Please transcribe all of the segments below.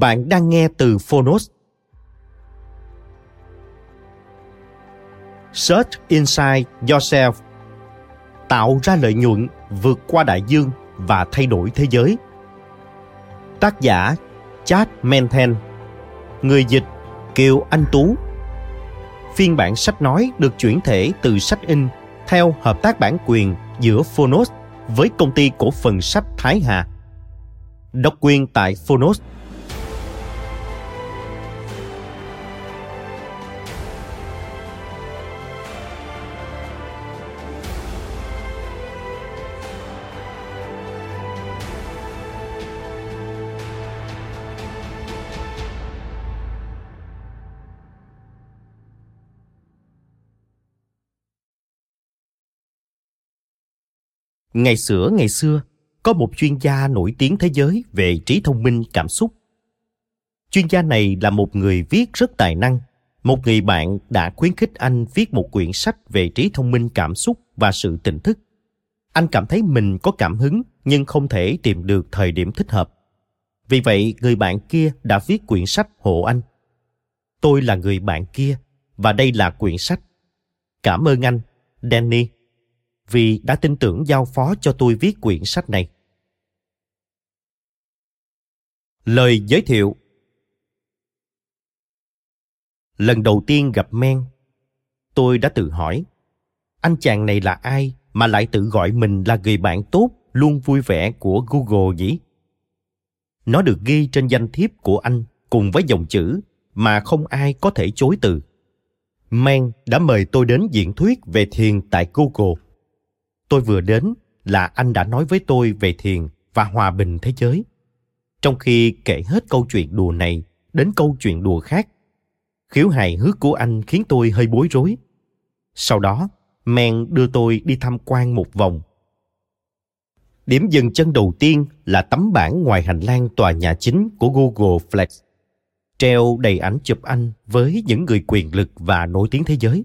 Bạn đang nghe từ Phonos. Search Inside Yourself Tạo ra lợi nhuận, vượt qua đại dương và thay đổi thế giới. Tác giả Chad Menten Người dịch Kiều Anh Tú Phiên bản sách nói được chuyển thể từ sách in theo hợp tác bản quyền giữa Phonos với công ty cổ phần sách Thái Hà. Độc quyền tại Phonos Ngày xưa ngày xưa, có một chuyên gia nổi tiếng thế giới về trí thông minh cảm xúc. Chuyên gia này là một người viết rất tài năng. Một người bạn đã khuyến khích anh viết một quyển sách về trí thông minh cảm xúc và sự tỉnh thức. Anh cảm thấy mình có cảm hứng nhưng không thể tìm được thời điểm thích hợp. Vì vậy, người bạn kia đã viết quyển sách hộ anh. Tôi là người bạn kia và đây là quyển sách. Cảm ơn anh, Danny vì đã tin tưởng giao phó cho tôi viết quyển sách này. Lời giới thiệu Lần đầu tiên gặp Men, tôi đã tự hỏi, anh chàng này là ai mà lại tự gọi mình là người bạn tốt, luôn vui vẻ của Google nhỉ? Nó được ghi trên danh thiếp của anh cùng với dòng chữ mà không ai có thể chối từ. Men đã mời tôi đến diễn thuyết về thiền tại Google tôi vừa đến là anh đã nói với tôi về thiền và hòa bình thế giới. Trong khi kể hết câu chuyện đùa này đến câu chuyện đùa khác, khiếu hài hước của anh khiến tôi hơi bối rối. Sau đó, men đưa tôi đi tham quan một vòng. Điểm dừng chân đầu tiên là tấm bảng ngoài hành lang tòa nhà chính của google flex, treo đầy ảnh chụp anh với những người quyền lực và nổi tiếng thế giới.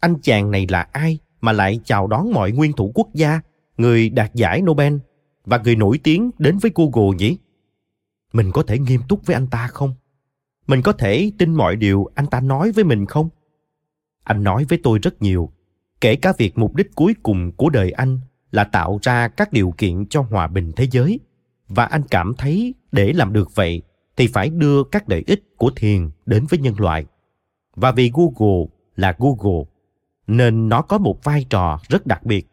Anh chàng này là ai? Mà lại chào đón mọi nguyên thủ quốc gia, người đạt giải Nobel và người nổi tiếng đến với Google nhỉ? Mình có thể nghiêm túc với anh ta không? Mình có thể tin mọi điều anh ta nói với mình không? Anh nói với tôi rất nhiều, kể cả việc mục đích cuối cùng của đời anh là tạo ra các điều kiện cho hòa bình thế giới và anh cảm thấy để làm được vậy thì phải đưa các lợi ích của thiền đến với nhân loại và vì google là google nên nó có một vai trò rất đặc biệt.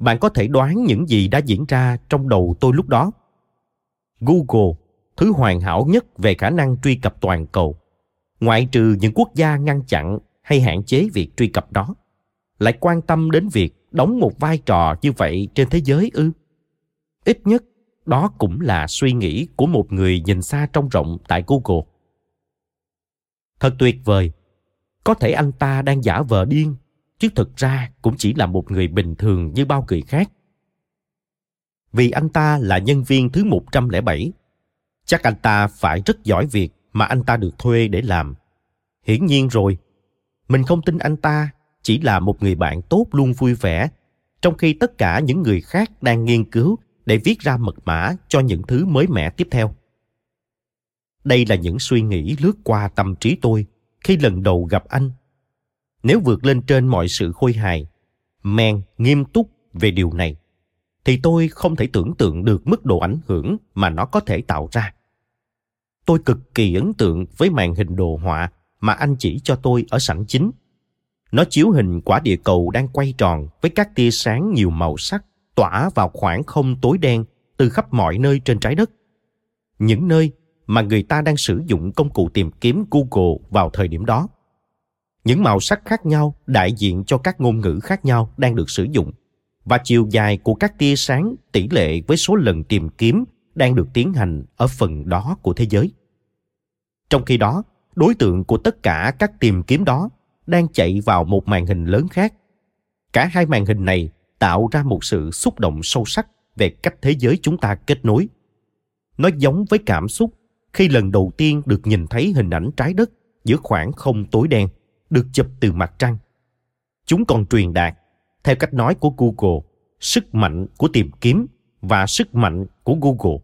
Bạn có thể đoán những gì đã diễn ra trong đầu tôi lúc đó. Google, thứ hoàn hảo nhất về khả năng truy cập toàn cầu, ngoại trừ những quốc gia ngăn chặn hay hạn chế việc truy cập đó, lại quan tâm đến việc đóng một vai trò như vậy trên thế giới ư? Ít nhất, đó cũng là suy nghĩ của một người nhìn xa trông rộng tại google. Thật tuyệt vời có thể anh ta đang giả vờ điên, chứ thực ra cũng chỉ là một người bình thường như bao người khác. Vì anh ta là nhân viên thứ 107, chắc anh ta phải rất giỏi việc mà anh ta được thuê để làm. Hiển nhiên rồi, mình không tin anh ta chỉ là một người bạn tốt luôn vui vẻ, trong khi tất cả những người khác đang nghiên cứu để viết ra mật mã cho những thứ mới mẻ tiếp theo. đây là những suy nghĩ lướt qua tâm trí tôi khi lần đầu gặp anh. Nếu vượt lên trên mọi sự khôi hài, men nghiêm túc về điều này, thì tôi không thể tưởng tượng được mức độ ảnh hưởng mà nó có thể tạo ra. Tôi cực kỳ ấn tượng với màn hình đồ họa mà anh chỉ cho tôi ở sảnh chính. Nó chiếu hình quả địa cầu đang quay tròn với các tia sáng nhiều màu sắc tỏa vào khoảng không tối đen từ khắp mọi nơi trên trái đất. Những nơi mà người ta đang sử dụng công cụ tìm kiếm Google vào thời điểm đó. Những màu sắc khác nhau đại diện cho các ngôn ngữ khác nhau đang được sử dụng và chiều dài của các tia sáng tỷ lệ với số lần tìm kiếm đang được tiến hành ở phần đó của thế giới. Trong khi đó, đối tượng của tất cả các tìm kiếm đó đang chạy vào một màn hình lớn khác. Cả hai màn hình này tạo ra một sự xúc động sâu sắc về cách thế giới chúng ta kết nối. Nó giống với cảm xúc khi lần đầu tiên được nhìn thấy hình ảnh trái đất giữa khoảng không tối đen được chụp từ mặt trăng. Chúng còn truyền đạt, theo cách nói của Google, sức mạnh của tìm kiếm và sức mạnh của Google.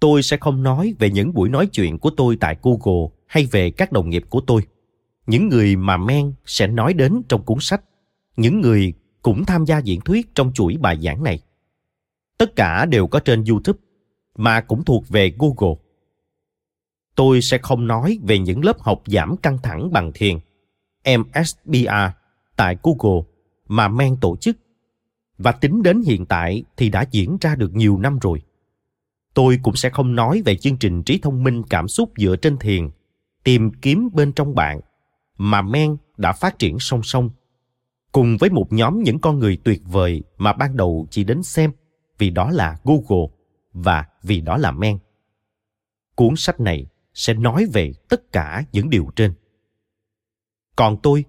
Tôi sẽ không nói về những buổi nói chuyện của tôi tại Google hay về các đồng nghiệp của tôi. Những người mà Men sẽ nói đến trong cuốn sách, những người cũng tham gia diễn thuyết trong chuỗi bài giảng này. Tất cả đều có trên YouTube, mà cũng thuộc về Google. Tôi sẽ không nói về những lớp học giảm căng thẳng bằng thiền, MSBR, tại Google mà Men tổ chức. Và tính đến hiện tại thì đã diễn ra được nhiều năm rồi. Tôi cũng sẽ không nói về chương trình trí thông minh cảm xúc dựa trên thiền, tìm kiếm bên trong bạn, mà Men đã phát triển song song cùng với một nhóm những con người tuyệt vời mà ban đầu chỉ đến xem vì đó là Google và vì đó là Men. Cuốn sách này sẽ nói về tất cả những điều trên. Còn tôi,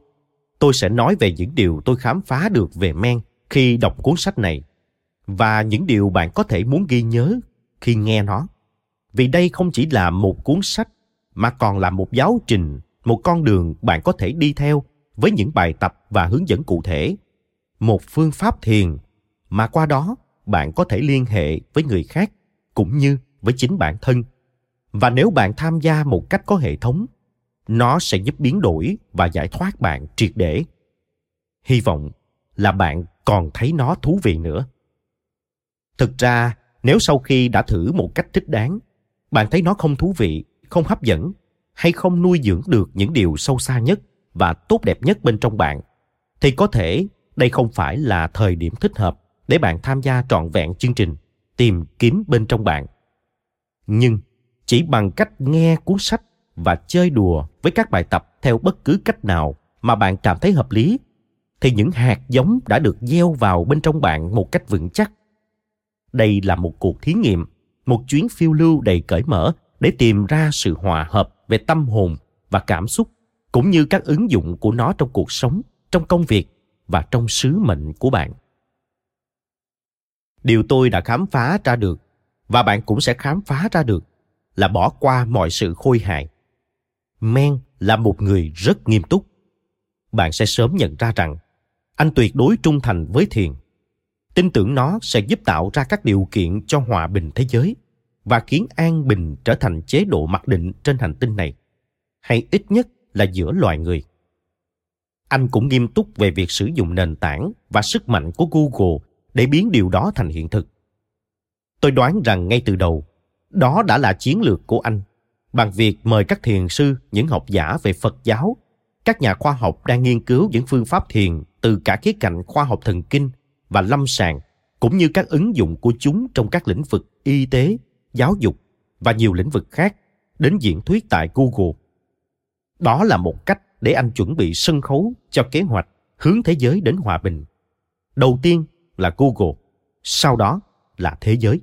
tôi sẽ nói về những điều tôi khám phá được về Men khi đọc cuốn sách này và những điều bạn có thể muốn ghi nhớ khi nghe nó. Vì đây không chỉ là một cuốn sách mà còn là một giáo trình, một con đường bạn có thể đi theo với những bài tập và hướng dẫn cụ thể một phương pháp thiền mà qua đó bạn có thể liên hệ với người khác cũng như với chính bản thân và nếu bạn tham gia một cách có hệ thống, nó sẽ giúp biến đổi và giải thoát bạn triệt để. Hy vọng là bạn còn thấy nó thú vị nữa. Thực ra, nếu sau khi đã thử một cách thích đáng, bạn thấy nó không thú vị, không hấp dẫn, hay không nuôi dưỡng được những điều sâu xa nhất và tốt đẹp nhất bên trong bạn, thì có thể đây không phải là thời điểm thích hợp để bạn tham gia trọn vẹn chương trình tìm kiếm bên trong bạn. Nhưng chỉ bằng cách nghe cuốn sách và chơi đùa với các bài tập theo bất cứ cách nào mà bạn cảm thấy hợp lý, thì những hạt giống đã được gieo vào bên trong bạn một cách vững chắc. Đây là một cuộc thí nghiệm, một chuyến phiêu lưu đầy cởi mở để tìm ra sự hòa hợp về tâm hồn và cảm xúc, cũng như các ứng dụng của nó trong cuộc sống, trong công việc và trong sứ mệnh của bạn. Điều tôi đã khám phá ra được và bạn cũng sẽ khám phá ra được là bỏ qua mọi sự khôi hài men là một người rất nghiêm túc bạn sẽ sớm nhận ra rằng anh tuyệt đối trung thành với thiền tin tưởng nó sẽ giúp tạo ra các điều kiện cho hòa bình thế giới và khiến an bình trở thành chế độ mặc định trên hành tinh này hay ít nhất là giữa loài người. Anh cũng nghiêm túc về việc sử dụng nền tảng và sức mạnh của Google để biến điều đó thành hiện thực. Tôi đoán rằng ngay từ đầu, đó đã là chiến lược của anh bằng việc mời các thiền sư, những học giả về Phật giáo, các nhà khoa học đang nghiên cứu những phương pháp thiền từ cả khía cạnh khoa học thần kinh và lâm sàng, cũng như các ứng dụng của chúng trong các lĩnh vực y tế, giáo dục và nhiều lĩnh vực khác đến diễn thuyết tại Google đó là một cách để anh chuẩn bị sân khấu cho kế hoạch hướng thế giới đến hòa bình. Đầu tiên là Google, sau đó là thế giới.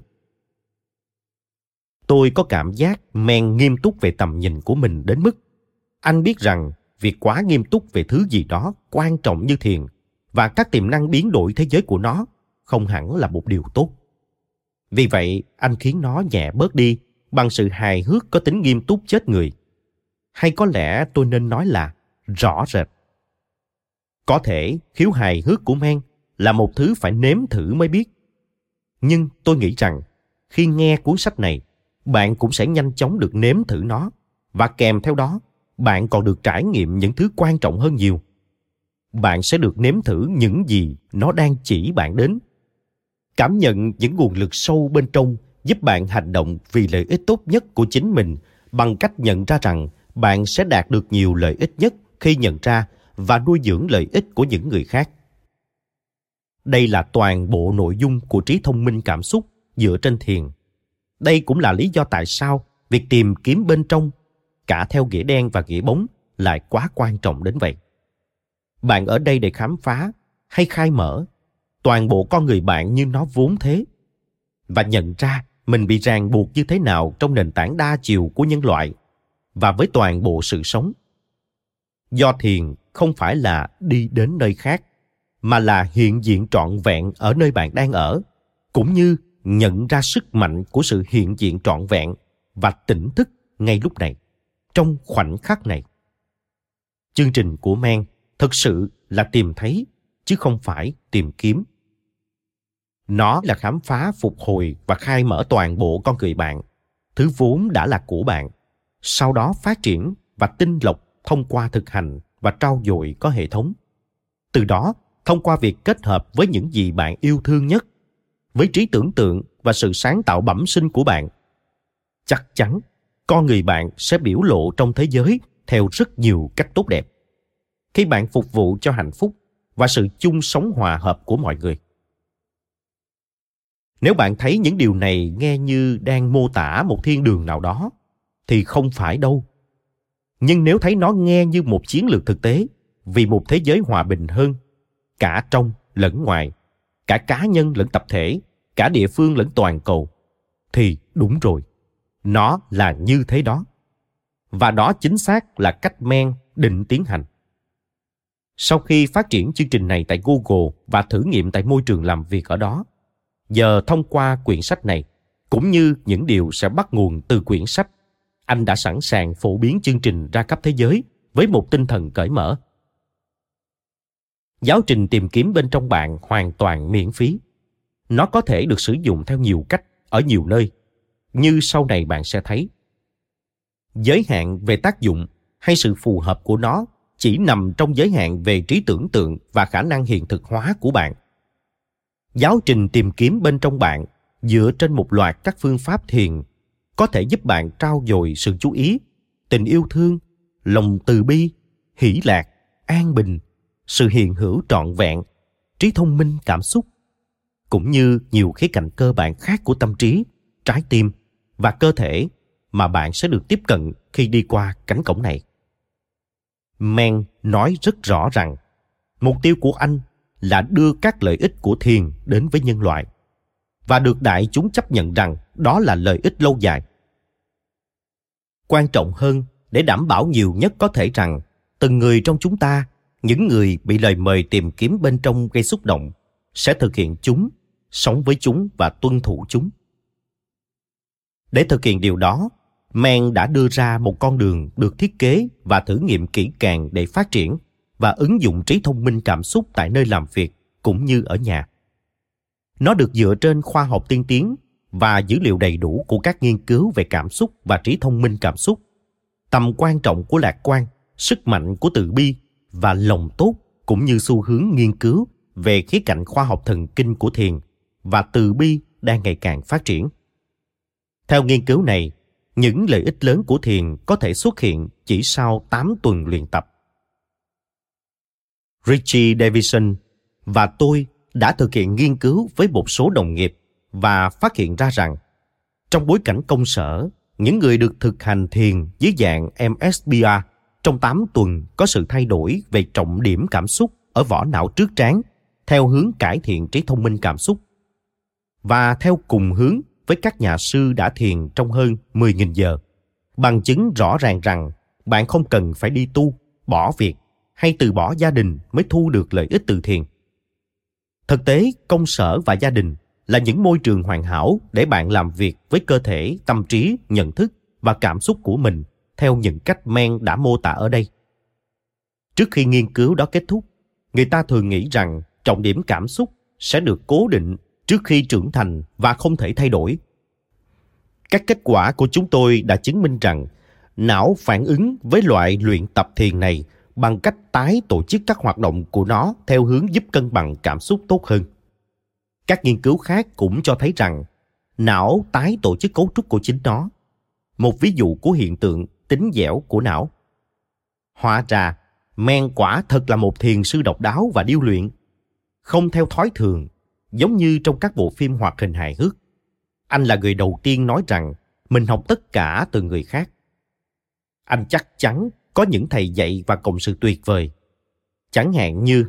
Tôi có cảm giác men nghiêm túc về tầm nhìn của mình đến mức anh biết rằng việc quá nghiêm túc về thứ gì đó quan trọng như thiền và các tiềm năng biến đổi thế giới của nó không hẳn là một điều tốt. Vì vậy, anh khiến nó nhẹ bớt đi bằng sự hài hước có tính nghiêm túc chết người – hay có lẽ tôi nên nói là rõ rệt. Có thể khiếu hài hước của men là một thứ phải nếm thử mới biết. Nhưng tôi nghĩ rằng khi nghe cuốn sách này bạn cũng sẽ nhanh chóng được nếm thử nó. Và kèm theo đó, bạn còn được trải nghiệm những thứ quan trọng hơn nhiều. Bạn sẽ được nếm thử những gì nó đang chỉ bạn đến. Cảm nhận những nguồn lực sâu bên trong giúp bạn hành động vì lợi ích tốt nhất của chính mình bằng cách nhận ra rằng bạn sẽ đạt được nhiều lợi ích nhất khi nhận ra và nuôi dưỡng lợi ích của những người khác. Đây là toàn bộ nội dung của trí thông minh cảm xúc dựa trên thiền đây cũng là lý do tại sao việc tìm kiếm bên trong, cả theo nghĩa đen và nghĩa bóng, lại quá quan trọng đến vậy. Bạn ở đây để khám phá hay khai mở, toàn bộ con người bạn như nó vốn thế. Và nhận ra mình bị ràng buộc như thế nào trong nền tảng đa chiều của nhân loại và với toàn bộ sự sống. Do thiền không phải là đi đến nơi khác, mà là hiện diện trọn vẹn ở nơi bạn đang ở, cũng như nhận ra sức mạnh của sự hiện diện trọn vẹn và tỉnh thức ngay lúc này, trong khoảnh khắc này. Chương trình của men thực sự là tìm thấy, chứ không phải tìm kiếm. Nó là khám phá, phục hồi và khai mở toàn bộ con người bạn. Thứ vốn đã là của bạn, sau đó phát triển và tinh lọc thông qua thực hành và trau dồi có hệ thống. Từ đó, thông qua việc kết hợp với những gì bạn yêu thương nhất với trí tưởng tượng và sự sáng tạo bẩm sinh của bạn. Chắc chắn, con người bạn sẽ biểu lộ trong thế giới theo rất nhiều cách tốt đẹp. Khi bạn phục vụ cho hạnh phúc và sự chung sống hòa hợp của mọi người. Nếu bạn thấy những điều này nghe như đang mô tả một thiên đường nào đó, thì không phải đâu. Nhưng nếu thấy nó nghe như một chiến lược thực tế, vì một thế giới hòa bình hơn, cả trong lẫn ngoài cả cá nhân lẫn tập thể, cả địa phương lẫn toàn cầu. Thì đúng rồi, nó là như thế đó. Và đó chính xác là cách men định tiến hành. Sau khi phát triển chương trình này tại google và thử nghiệm tại môi trường làm việc ở đó giờ thông qua quyển sách này, cũng như những điều sẽ bắt nguồn từ quyển sách, anh đã sẵn sàng phổ biến chương trình ra khắp thế giới với một tinh thần cởi mở giáo trình tìm kiếm bên trong bạn hoàn toàn miễn phí. Nó có thể được sử dụng theo nhiều cách, ở nhiều nơi. Như sau này bạn sẽ thấy. Giới hạn về tác dụng hay sự phù hợp của nó chỉ nằm trong giới hạn về trí tưởng tượng và khả năng hiện thực hóa của bạn. Giáo trình tìm kiếm bên trong bạn dựa trên một loạt các phương pháp thiền có thể giúp bạn trao dồi sự chú ý, tình yêu thương, lòng từ bi, hỷ lạc, an bình sự hiện hữu trọn vẹn, trí thông minh cảm xúc, cũng như nhiều khía cạnh cơ bản khác của tâm trí, trái tim và cơ thể mà bạn sẽ được tiếp cận khi đi qua cánh cổng này. Men nói rất rõ rằng, mục tiêu của anh là đưa các lợi ích của thiền đến với nhân loại và được đại chúng chấp nhận rằng đó là lợi ích lâu dài. Quan trọng hơn, để đảm bảo nhiều nhất có thể rằng, từng người trong chúng ta những người bị lời mời tìm kiếm bên trong gây xúc động sẽ thực hiện chúng, sống với chúng và tuân thủ chúng. Để thực hiện điều đó men đã đưa ra một con đường được thiết kế và thử nghiệm kỹ càng để phát triển và ứng dụng trí thông minh cảm xúc tại nơi làm việc cũng như ở nhà. Nó được dựa trên khoa học tiên tiến và dữ liệu đầy đủ của các nghiên cứu về cảm xúc và trí thông minh cảm xúc. Tầm quan trọng của lạc quan, sức mạnh của từ bi và lòng tốt cũng như xu hướng nghiên cứu về khía cạnh khoa học thần kinh của thiền và từ bi đang ngày càng phát triển theo nghiên cứu này những lợi ích lớn của thiền có thể xuất hiện chỉ sau 8 tuần luyện tập. Richie Davidson và tôi đã thực hiện nghiên cứu với một số đồng nghiệp và phát hiện ra rằng trong bối cảnh công sở, những người được thực hành thiền dưới dạng MSBR trong 8 tuần có sự thay đổi về trọng điểm cảm xúc ở vỏ não trước trán theo hướng cải thiện trí thông minh cảm xúc và theo cùng hướng với các nhà sư đã thiền trong hơn 10.000 giờ. Bằng chứng rõ ràng rằng bạn không cần phải đi tu, bỏ việc hay từ bỏ gia đình mới thu được lợi ích từ thiền. Thực tế, công sở và gia đình là những môi trường hoàn hảo để bạn làm việc với cơ thể, tâm trí, nhận thức và cảm xúc của mình theo những cách men đã mô tả ở đây. Trước khi nghiên cứu đó kết thúc, người ta thường nghĩ rằng trọng điểm cảm xúc sẽ được cố định trước khi trưởng thành và không thể thay đổi Các kết quả của chúng tôi đã chứng minh rằng não phản ứng với loại luyện tập thiền này bằng cách tái tổ chức các hoạt động của nó theo hướng giúp cân bằng cảm xúc tốt hơn. Các nghiên cứu khác cũng cho thấy rằng não tái tổ chức cấu trúc của chính nó. Một ví dụ của hiện tượng tính dẻo của não. Hóa ra, men quả thật là một thiền sư độc đáo và điêu luyện. Không theo thói thường, giống như trong các bộ phim hoạt hình hài hước. Anh là người đầu tiên nói rằng mình học tất cả từ người khác. Anh chắc chắn có những thầy dạy và cộng sự tuyệt vời. Chẳng hạn như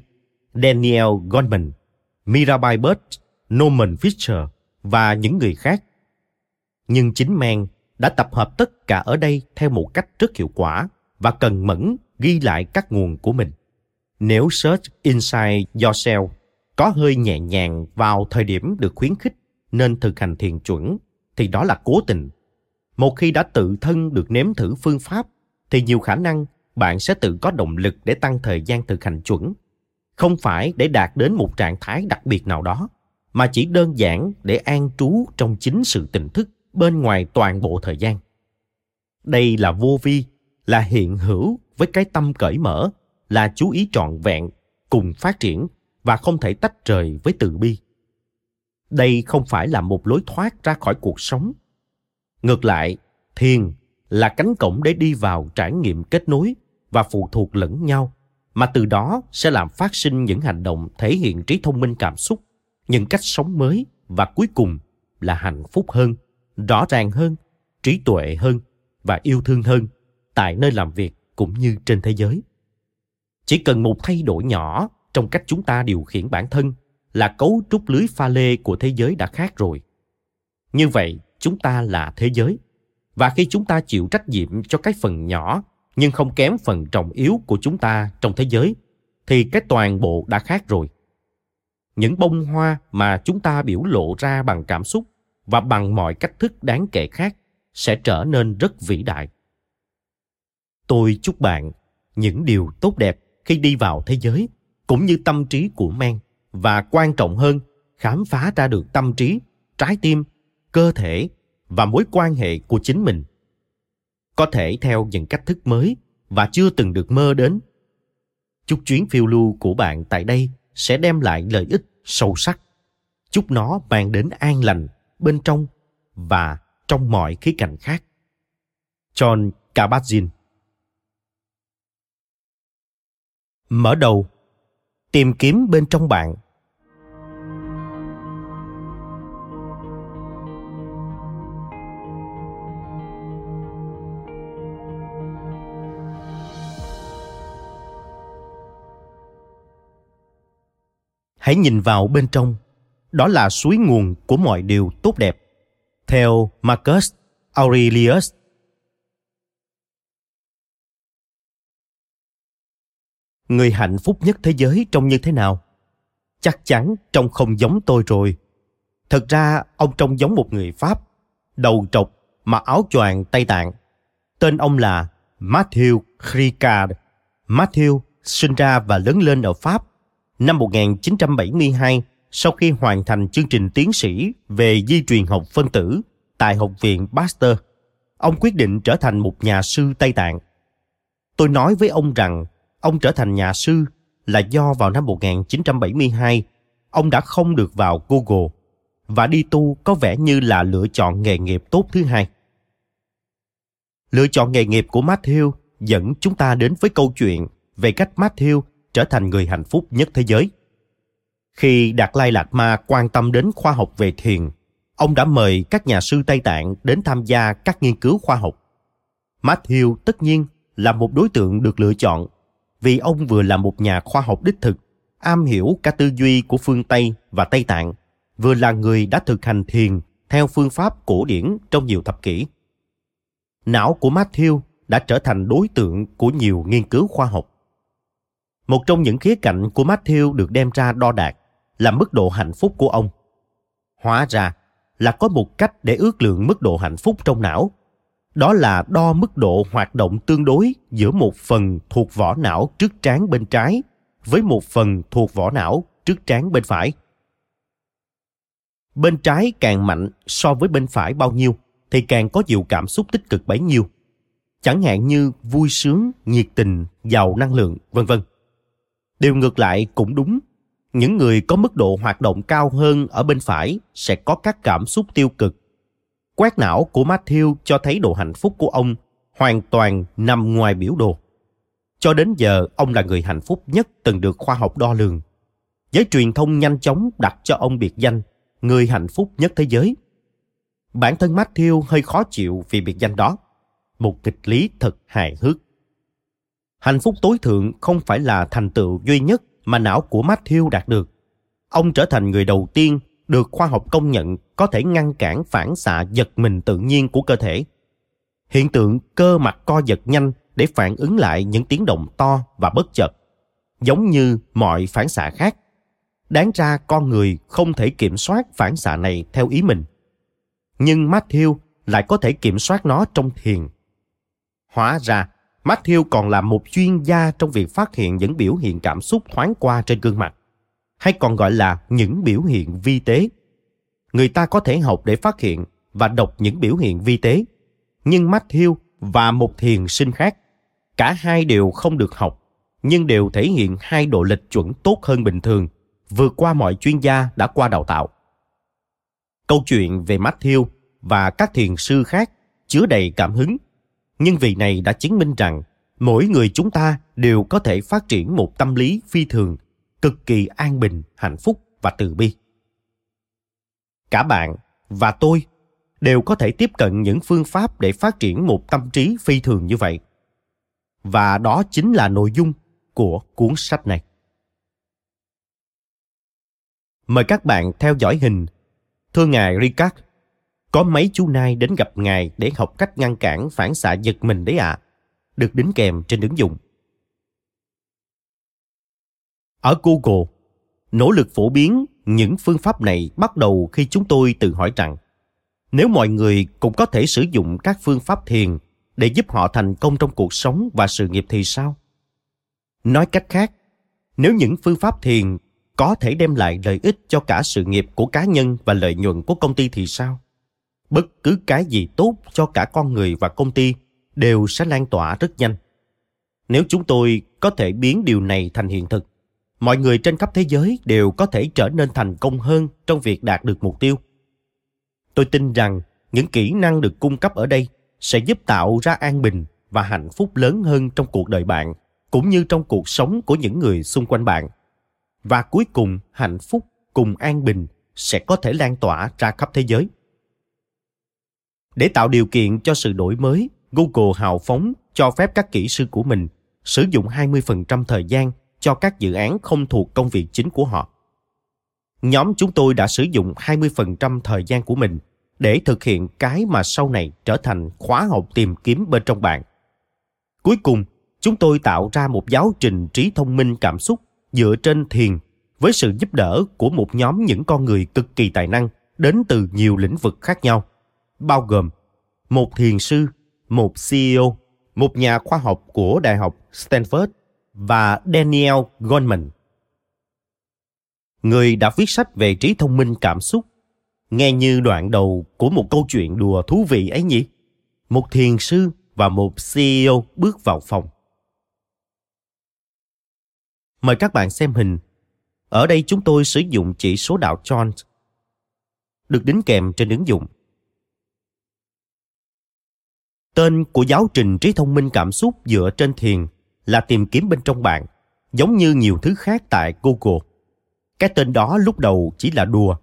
Daniel Goleman, Mirabai Bird, Norman Fisher và những người khác. Nhưng chính Men đã tập hợp tất cả ở đây theo một cách rất hiệu quả và cần mẫn ghi lại các nguồn của mình. Nếu search inside yourself có hơi nhẹ nhàng vào thời điểm được khuyến khích nên thực hành thiền chuẩn thì đó là cố tình. Một khi đã tự thân được nếm thử phương pháp thì nhiều khả năng bạn sẽ tự có động lực để tăng thời gian thực hành chuẩn. Không phải để đạt đến một trạng thái đặc biệt nào đó, mà chỉ đơn giản để an trú trong chính sự tỉnh thức bên ngoài toàn bộ thời gian. Đây là vô vi, là hiện hữu với cái tâm cởi mở, là chú ý trọn vẹn, cùng phát triển và không thể tách rời với từ bi. Đây không phải là một lối thoát ra khỏi cuộc sống. Ngược lại, thiền là cánh cổng để đi vào trải nghiệm kết nối và phụ thuộc lẫn nhau mà từ đó sẽ làm phát sinh những hành động thể hiện trí thông minh cảm xúc những cách sống mới và cuối cùng là hạnh phúc hơn rõ ràng hơn, trí tuệ hơn và yêu thương hơn tại nơi làm việc cũng như trên thế giới. Chỉ cần một thay đổi nhỏ trong cách chúng ta điều khiển bản thân là cấu trúc lưới pha lê của thế giới đã khác rồi. Như vậy, chúng ta là thế giới. Và khi chúng ta chịu trách nhiệm cho cái phần nhỏ nhưng không kém phần trọng yếu của chúng ta trong thế giới, thì cái toàn bộ đã khác rồi. Những bông hoa mà chúng ta biểu lộ ra bằng cảm xúc và bằng mọi cách thức đáng kể khác sẽ trở nên rất vĩ đại. Tôi chúc bạn những điều tốt đẹp khi đi vào thế giới, cũng như tâm trí của men, và quan trọng hơn, khám phá ra được tâm trí, trái tim, cơ thể và mối quan hệ của chính mình. Có thể theo những cách thức mới và chưa từng được mơ đến. Chúc chuyến phiêu lưu của bạn tại đây sẽ đem lại lợi ích sâu sắc. Chúc nó mang đến an lành bên trong và trong mọi khía cạnh khác. John kabat-zinn. Mở đầu, tìm kiếm bên trong bạn. Hãy nhìn vào bên trong đó là suối nguồn của mọi điều tốt đẹp. Theo marcus aurelius. Người hạnh phúc nhất thế giới trông như thế nào? Chắc chắn trông không giống tôi rồi. Thật ra ông trông giống một người pháp đầu trọc mặc áo choàng tây tạng. Tên ông là matthew ricard. Matthew sinh ra và lớn lên ở pháp Năm 1972, sau khi hoàn thành chương trình tiến sĩ về di truyền học phân tử tại Học viện Pasteur, ông quyết định trở thành một nhà sư Tây Tạng. Tôi nói với ông rằng ông trở thành nhà sư là do vào năm 1972, ông đã không được vào Google và đi tu có vẻ như là lựa chọn nghề nghiệp tốt thứ hai. Lựa chọn nghề nghiệp của Matthew dẫn chúng ta đến với câu chuyện về cách Matthew trở thành người hạnh phúc nhất thế giới. Khi Đạt Lai Lạt Ma quan tâm đến khoa học về thiền, ông đã mời các nhà sư Tây Tạng đến tham gia các nghiên cứu khoa học. Matthew tất nhiên là một đối tượng được lựa chọn vì ông vừa là một nhà khoa học đích thực, am hiểu cả tư duy của phương Tây và Tây Tạng, vừa là người đã thực hành thiền theo phương pháp cổ điển trong nhiều thập kỷ. Não của Matthew đã trở thành đối tượng của nhiều nghiên cứu khoa học. Một trong những khía cạnh của Matthew được đem ra đo đạc là mức độ hạnh phúc của ông. Hóa ra là có một cách để ước lượng mức độ hạnh phúc trong não. Đó là đo mức độ hoạt động tương đối giữa một phần thuộc vỏ não trước trán bên trái với một phần thuộc vỏ não trước trán bên phải. Bên trái càng mạnh so với bên phải bao nhiêu thì càng có nhiều cảm xúc tích cực bấy nhiêu. Chẳng hạn như vui sướng, nhiệt tình, giàu năng lượng, vân vân. Điều ngược lại cũng đúng. Những người có mức độ hoạt động cao hơn ở bên phải sẽ có các cảm xúc tiêu cực. Quét não của Matthew cho thấy độ hạnh phúc của ông hoàn toàn nằm ngoài biểu đồ. Cho đến giờ, ông là người hạnh phúc nhất từng được khoa học đo lường. Giới truyền thông nhanh chóng đặt cho ông biệt danh người hạnh phúc nhất thế giới. Bản thân Matthew hơi khó chịu vì biệt danh đó. Một kịch lý thật hài hước. Hạnh phúc tối thượng không phải là thành tựu duy nhất mà não của Matthew đạt được. Ông trở thành người đầu tiên được khoa học công nhận có thể ngăn cản phản xạ giật mình tự nhiên của cơ thể. Hiện tượng cơ mặt co giật nhanh để phản ứng lại những tiếng động to và bất chợt, giống như mọi phản xạ khác. Đáng ra con người không thể kiểm soát phản xạ này theo ý mình. Nhưng Matthew lại có thể kiểm soát nó trong thiền. Hóa ra, Matthew còn là một chuyên gia trong việc phát hiện những biểu hiện cảm xúc thoáng qua trên gương mặt, hay còn gọi là những biểu hiện vi tế. Người ta có thể học để phát hiện và đọc những biểu hiện vi tế, nhưng Matthew và một thiền sinh khác, cả hai đều không được học, nhưng đều thể hiện hai độ lịch chuẩn tốt hơn bình thường, vượt qua mọi chuyên gia đã qua đào tạo. Câu chuyện về Matthew và các thiền sư khác chứa đầy cảm hứng nhưng vì này đã chứng minh rằng mỗi người chúng ta đều có thể phát triển một tâm lý phi thường, cực kỳ an bình, hạnh phúc và từ bi. Cả bạn và tôi đều có thể tiếp cận những phương pháp để phát triển một tâm trí phi thường như vậy. Và đó chính là nội dung của cuốn sách này. Mời các bạn theo dõi hình. Thưa ngài ricard có mấy chú nai đến gặp ngài để học cách ngăn cản phản xạ giật mình đấy ạ. À. Được đính kèm trên ứng dụng. Ở Google, nỗ lực phổ biến những phương pháp này bắt đầu khi chúng tôi tự hỏi rằng nếu mọi người cũng có thể sử dụng các phương pháp thiền để giúp họ thành công trong cuộc sống và sự nghiệp thì sao? Nói cách khác, nếu những phương pháp thiền có thể đem lại lợi ích cho cả sự nghiệp của cá nhân và lợi nhuận của công ty thì sao? Bất cứ cái gì tốt cho cả con người và công ty đều sẽ lan tỏa rất nhanh. Nếu chúng tôi có thể biến điều này thành hiện thực, mọi người trên khắp thế giới đều có thể trở nên thành công hơn trong việc đạt được mục tiêu. Tôi tin rằng những kỹ năng được cung cấp ở đây sẽ giúp tạo ra an bình và hạnh phúc lớn hơn trong cuộc đời bạn, cũng như trong cuộc sống của những người xung quanh bạn. Và cuối cùng, hạnh phúc cùng an bình sẽ có thể lan tỏa ra khắp thế giới để tạo điều kiện cho sự đổi mới, Google hào phóng cho phép các kỹ sư của mình sử dụng 20% thời gian cho các dự án không thuộc công việc chính của họ. Nhóm chúng tôi đã sử dụng 20% thời gian của mình để thực hiện cái mà sau này trở thành khóa học tìm kiếm bên trong bạn. Cuối cùng, chúng tôi tạo ra một giáo trình trí thông minh cảm xúc dựa trên thiền với sự giúp đỡ của một nhóm những con người cực kỳ tài năng đến từ nhiều lĩnh vực khác nhau bao gồm một thiền sư, một CEO, một nhà khoa học của Đại học Stanford và Daniel Goleman. Người đã viết sách về trí thông minh cảm xúc, nghe như đoạn đầu của một câu chuyện đùa thú vị ấy nhỉ? Một thiền sư và một CEO bước vào phòng. Mời các bạn xem hình. Ở đây chúng tôi sử dụng chỉ số đạo Jones được đính kèm trên ứng dụng. Tên của giáo trình trí thông minh cảm xúc dựa trên thiền là tìm kiếm bên trong bạn, giống như nhiều thứ khác tại Google. Cái tên đó lúc đầu chỉ là đùa,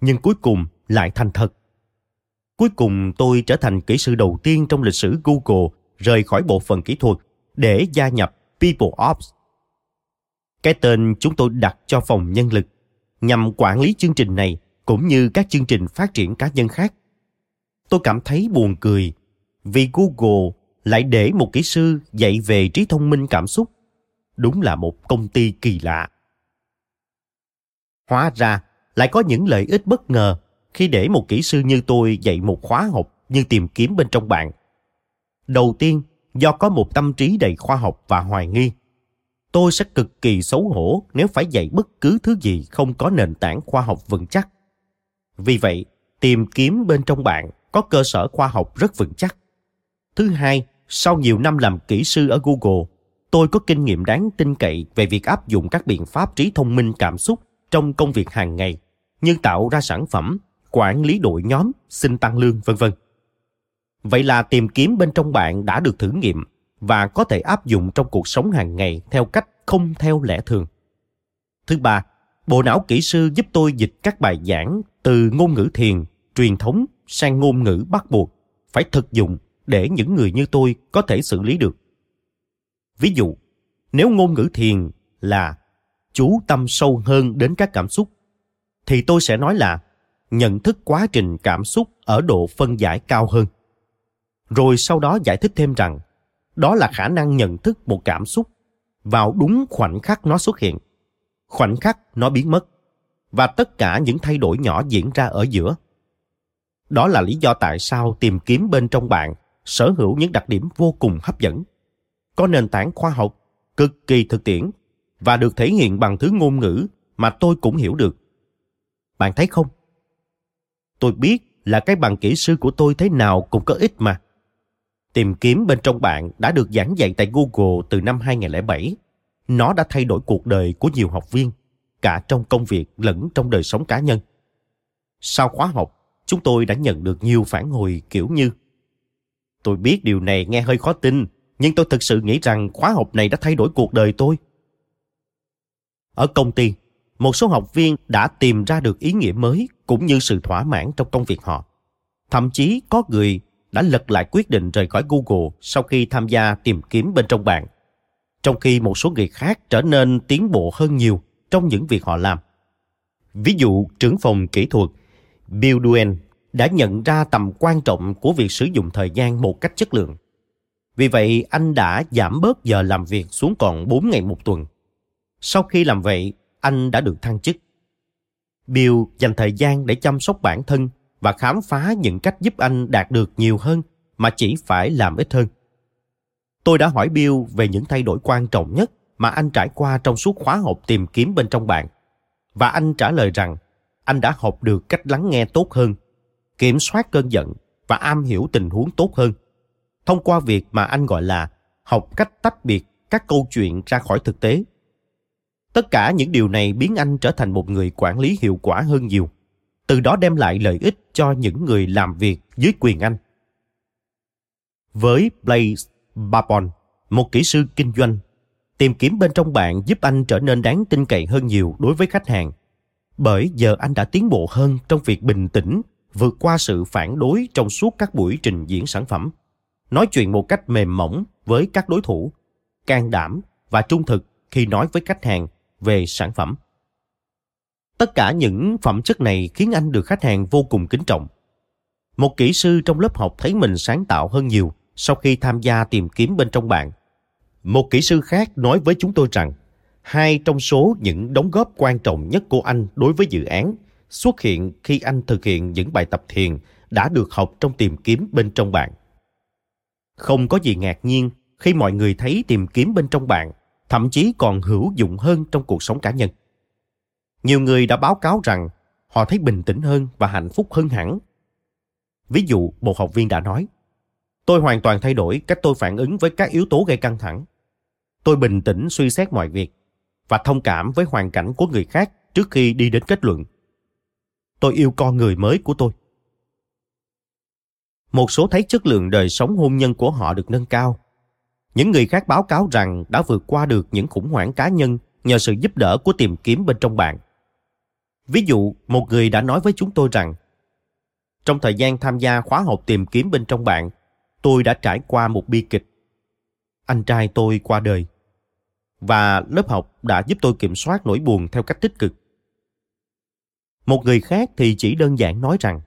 nhưng cuối cùng lại thành thật. Cuối cùng tôi trở thành kỹ sư đầu tiên trong lịch sử Google rời khỏi bộ phận kỹ thuật để gia nhập People Ops. Cái tên chúng tôi đặt cho phòng nhân lực nhằm quản lý chương trình này cũng như các chương trình phát triển cá nhân khác. Tôi cảm thấy buồn cười vì Google lại để một kỹ sư dạy về trí thông minh cảm xúc. Đúng là một công ty kỳ lạ. Hóa ra, lại có những lợi ích bất ngờ khi để một kỹ sư như tôi dạy một khóa học như tìm kiếm bên trong bạn. Đầu tiên, do có một tâm trí đầy khoa học và hoài nghi, tôi sẽ cực kỳ xấu hổ nếu phải dạy bất cứ thứ gì không có nền tảng khoa học vững chắc. Vì vậy, tìm kiếm bên trong bạn có cơ sở khoa học rất vững chắc. Thứ hai, sau nhiều năm làm kỹ sư ở Google, tôi có kinh nghiệm đáng tin cậy về việc áp dụng các biện pháp trí thông minh cảm xúc trong công việc hàng ngày như tạo ra sản phẩm, quản lý đội nhóm, xin tăng lương, vân vân. Vậy là tìm kiếm bên trong bạn đã được thử nghiệm và có thể áp dụng trong cuộc sống hàng ngày theo cách không theo lẽ thường. Thứ ba, bộ não kỹ sư giúp tôi dịch các bài giảng từ ngôn ngữ thiền, truyền thống sang ngôn ngữ bắt buộc, phải thực dụng để những người như tôi có thể xử lý được. Ví dụ, nếu ngôn ngữ thiền là chú tâm sâu hơn đến các cảm xúc, thì tôi sẽ nói là nhận thức quá trình cảm xúc ở độ phân giải cao hơn. Rồi sau đó giải thích thêm rằng đó là khả năng nhận thức một cảm xúc vào đúng khoảnh khắc nó xuất hiện, khoảnh khắc nó biến mất và tất cả những thay đổi nhỏ diễn ra ở giữa. Đó là lý do tại sao tìm kiếm bên trong bạn sở hữu những đặc điểm vô cùng hấp dẫn, có nền tảng khoa học, cực kỳ thực tiễn và được thể hiện bằng thứ ngôn ngữ mà tôi cũng hiểu được. Bạn thấy không? Tôi biết là cái bằng kỹ sư của tôi thế nào cũng có ích mà. Tìm kiếm bên trong bạn đã được giảng dạy tại Google từ năm 2007. Nó đã thay đổi cuộc đời của nhiều học viên, cả trong công việc lẫn trong đời sống cá nhân. Sau khóa học, chúng tôi đã nhận được nhiều phản hồi kiểu như Tôi biết điều này nghe hơi khó tin, nhưng tôi thực sự nghĩ rằng khóa học này đã thay đổi cuộc đời tôi. Ở công ty, một số học viên đã tìm ra được ý nghĩa mới cũng như sự thỏa mãn trong công việc họ. Thậm chí có người đã lật lại quyết định rời khỏi Google sau khi tham gia tìm kiếm bên trong bạn. Trong khi một số người khác trở nên tiến bộ hơn nhiều trong những việc họ làm. Ví dụ, trưởng phòng kỹ thuật Bill Duen đã nhận ra tầm quan trọng của việc sử dụng thời gian một cách chất lượng. Vì vậy, anh đã giảm bớt giờ làm việc xuống còn 4 ngày một tuần. Sau khi làm vậy, anh đã được thăng chức. Bill dành thời gian để chăm sóc bản thân và khám phá những cách giúp anh đạt được nhiều hơn mà chỉ phải làm ít hơn. Tôi đã hỏi Bill về những thay đổi quan trọng nhất mà anh trải qua trong suốt khóa học tìm kiếm bên trong bạn. Và anh trả lời rằng anh đã học được cách lắng nghe tốt hơn, kiểm soát cơn giận và am hiểu tình huống tốt hơn. Thông qua việc mà anh gọi là học cách tách biệt các câu chuyện ra khỏi thực tế. Tất cả những điều này biến anh trở thành một người quản lý hiệu quả hơn nhiều từ đó đem lại lợi ích cho những người làm việc dưới quyền anh. Với Blaze Babon, một kỹ sư kinh doanh, tìm kiếm bên trong bạn giúp anh trở nên đáng tin cậy hơn nhiều đối với khách hàng. Bởi giờ anh đã tiến bộ hơn trong việc bình tĩnh, vượt qua sự phản đối trong suốt các buổi trình diễn sản phẩm. Nói chuyện một cách mềm mỏng với các đối thủ, can đảm và trung thực khi nói với khách hàng về sản phẩm. Tất cả những phẩm chất này khiến anh được khách hàng vô cùng kính trọng. Một kỹ sư trong lớp học thấy mình sáng tạo hơn nhiều sau khi tham gia tìm kiếm bên trong bạn. Một kỹ sư khác nói với chúng tôi rằng hai trong số những đóng góp quan trọng nhất của anh đối với dự án xuất hiện khi anh thực hiện những bài tập thiền đã được học trong tìm kiếm bên trong bạn. Không có gì ngạc nhiên khi mọi người thấy tìm kiếm bên trong bạn thậm chí còn hữu dụng hơn trong cuộc sống cá nhân. Nhiều người đã báo cáo rằng họ thấy bình tĩnh hơn và hạnh phúc hơn hẳn. Ví dụ, một học viên đã nói, Tôi hoàn toàn thay đổi cách tôi phản ứng với các yếu tố gây căng thẳng. Tôi bình tĩnh suy xét mọi việc và thông cảm với hoàn cảnh của người khác trước khi đi đến kết luận. Tôi yêu con người mới của tôi. Một số thấy chất lượng đời sống hôn nhân của họ được nâng cao. Những người khác báo cáo rằng đã vượt qua được những khủng hoảng cá nhân nhờ sự giúp đỡ của tìm kiếm bên trong bạn. Ví dụ, một người đã nói với chúng tôi rằng trong thời gian tham gia khóa học tìm kiếm bên trong bạn, tôi đã trải qua một bi kịch. Anh trai tôi qua đời. Và lớp học đã giúp tôi kiểm soát nỗi buồn theo cách tích cực. Một người khác thì chỉ đơn giản nói rằng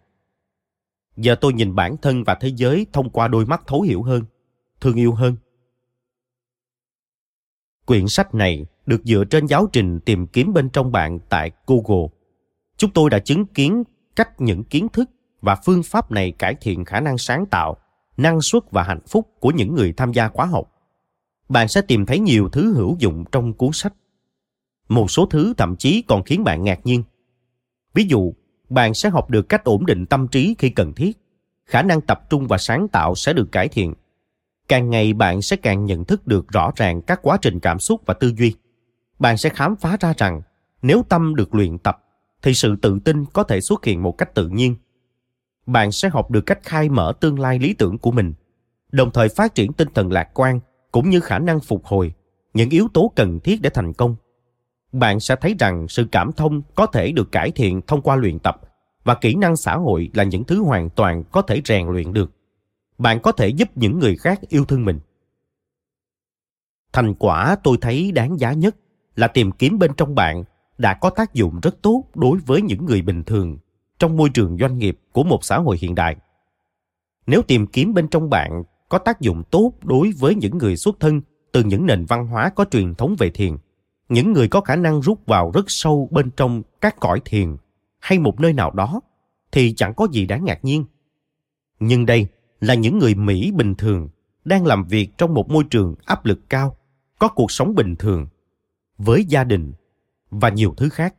Giờ tôi nhìn bản thân và thế giới thông qua đôi mắt thấu hiểu hơn, thương yêu hơn. Quyển sách này được dựa trên giáo trình tìm kiếm bên trong bạn tại Google. Chúng tôi đã chứng kiến cách những kiến thức và phương pháp này cải thiện khả năng sáng tạo, năng suất và hạnh phúc của những người tham gia khóa học. Bạn sẽ tìm thấy nhiều thứ hữu dụng trong cuốn sách. Một số thứ thậm chí còn khiến bạn ngạc nhiên. Ví dụ, bạn sẽ học được cách ổn định tâm trí khi cần thiết, khả năng tập trung và sáng tạo sẽ được cải thiện. Càng ngày bạn sẽ càng nhận thức được rõ ràng các quá trình cảm xúc và tư duy. Bạn sẽ khám phá ra rằng nếu tâm được luyện tập thì sự tự tin có thể xuất hiện một cách tự nhiên. Bạn sẽ học được cách khai mở tương lai lý tưởng của mình, đồng thời phát triển tinh thần lạc quan cũng như khả năng phục hồi, những yếu tố cần thiết để thành công. Bạn sẽ thấy rằng sự cảm thông có thể được cải thiện thông qua luyện tập và kỹ năng xã hội là những thứ hoàn toàn có thể rèn luyện được. Bạn có thể giúp những người khác yêu thương mình. Thành quả tôi thấy đáng giá nhất là tìm kiếm bên trong bạn đã có tác dụng rất tốt đối với những người bình thường trong môi trường doanh nghiệp của một xã hội hiện đại. Nếu tìm kiếm bên trong bạn có tác dụng tốt đối với những người xuất thân từ những nền văn hóa có truyền thống về thiền, những người có khả năng rút vào rất sâu bên trong các cõi thiền hay một nơi nào đó thì chẳng có gì đáng ngạc nhiên. Nhưng đây là những người Mỹ bình thường đang làm việc trong một môi trường áp lực cao, có cuộc sống bình thường, với gia đình và nhiều thứ khác.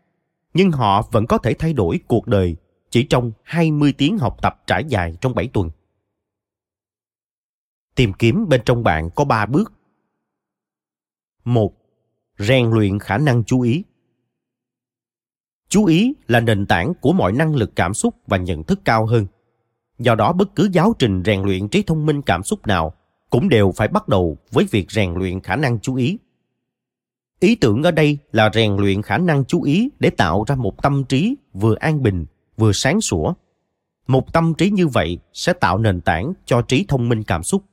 Nhưng họ vẫn có thể thay đổi cuộc đời chỉ trong 20 tiếng học tập trải dài trong 7 tuần. Tìm kiếm bên trong bạn có 3 bước. một Rèn luyện khả năng chú ý. Chú ý là nền tảng của mọi năng lực cảm xúc và nhận thức cao hơn. Do đó bất cứ giáo trình rèn luyện trí thông minh cảm xúc nào cũng đều phải bắt đầu với việc rèn luyện khả năng chú ý. Ý tưởng ở đây là rèn luyện khả năng chú ý để tạo ra một tâm trí vừa an bình, vừa sáng sủa. Một tâm trí như vậy sẽ tạo nền tảng cho trí thông minh cảm xúc.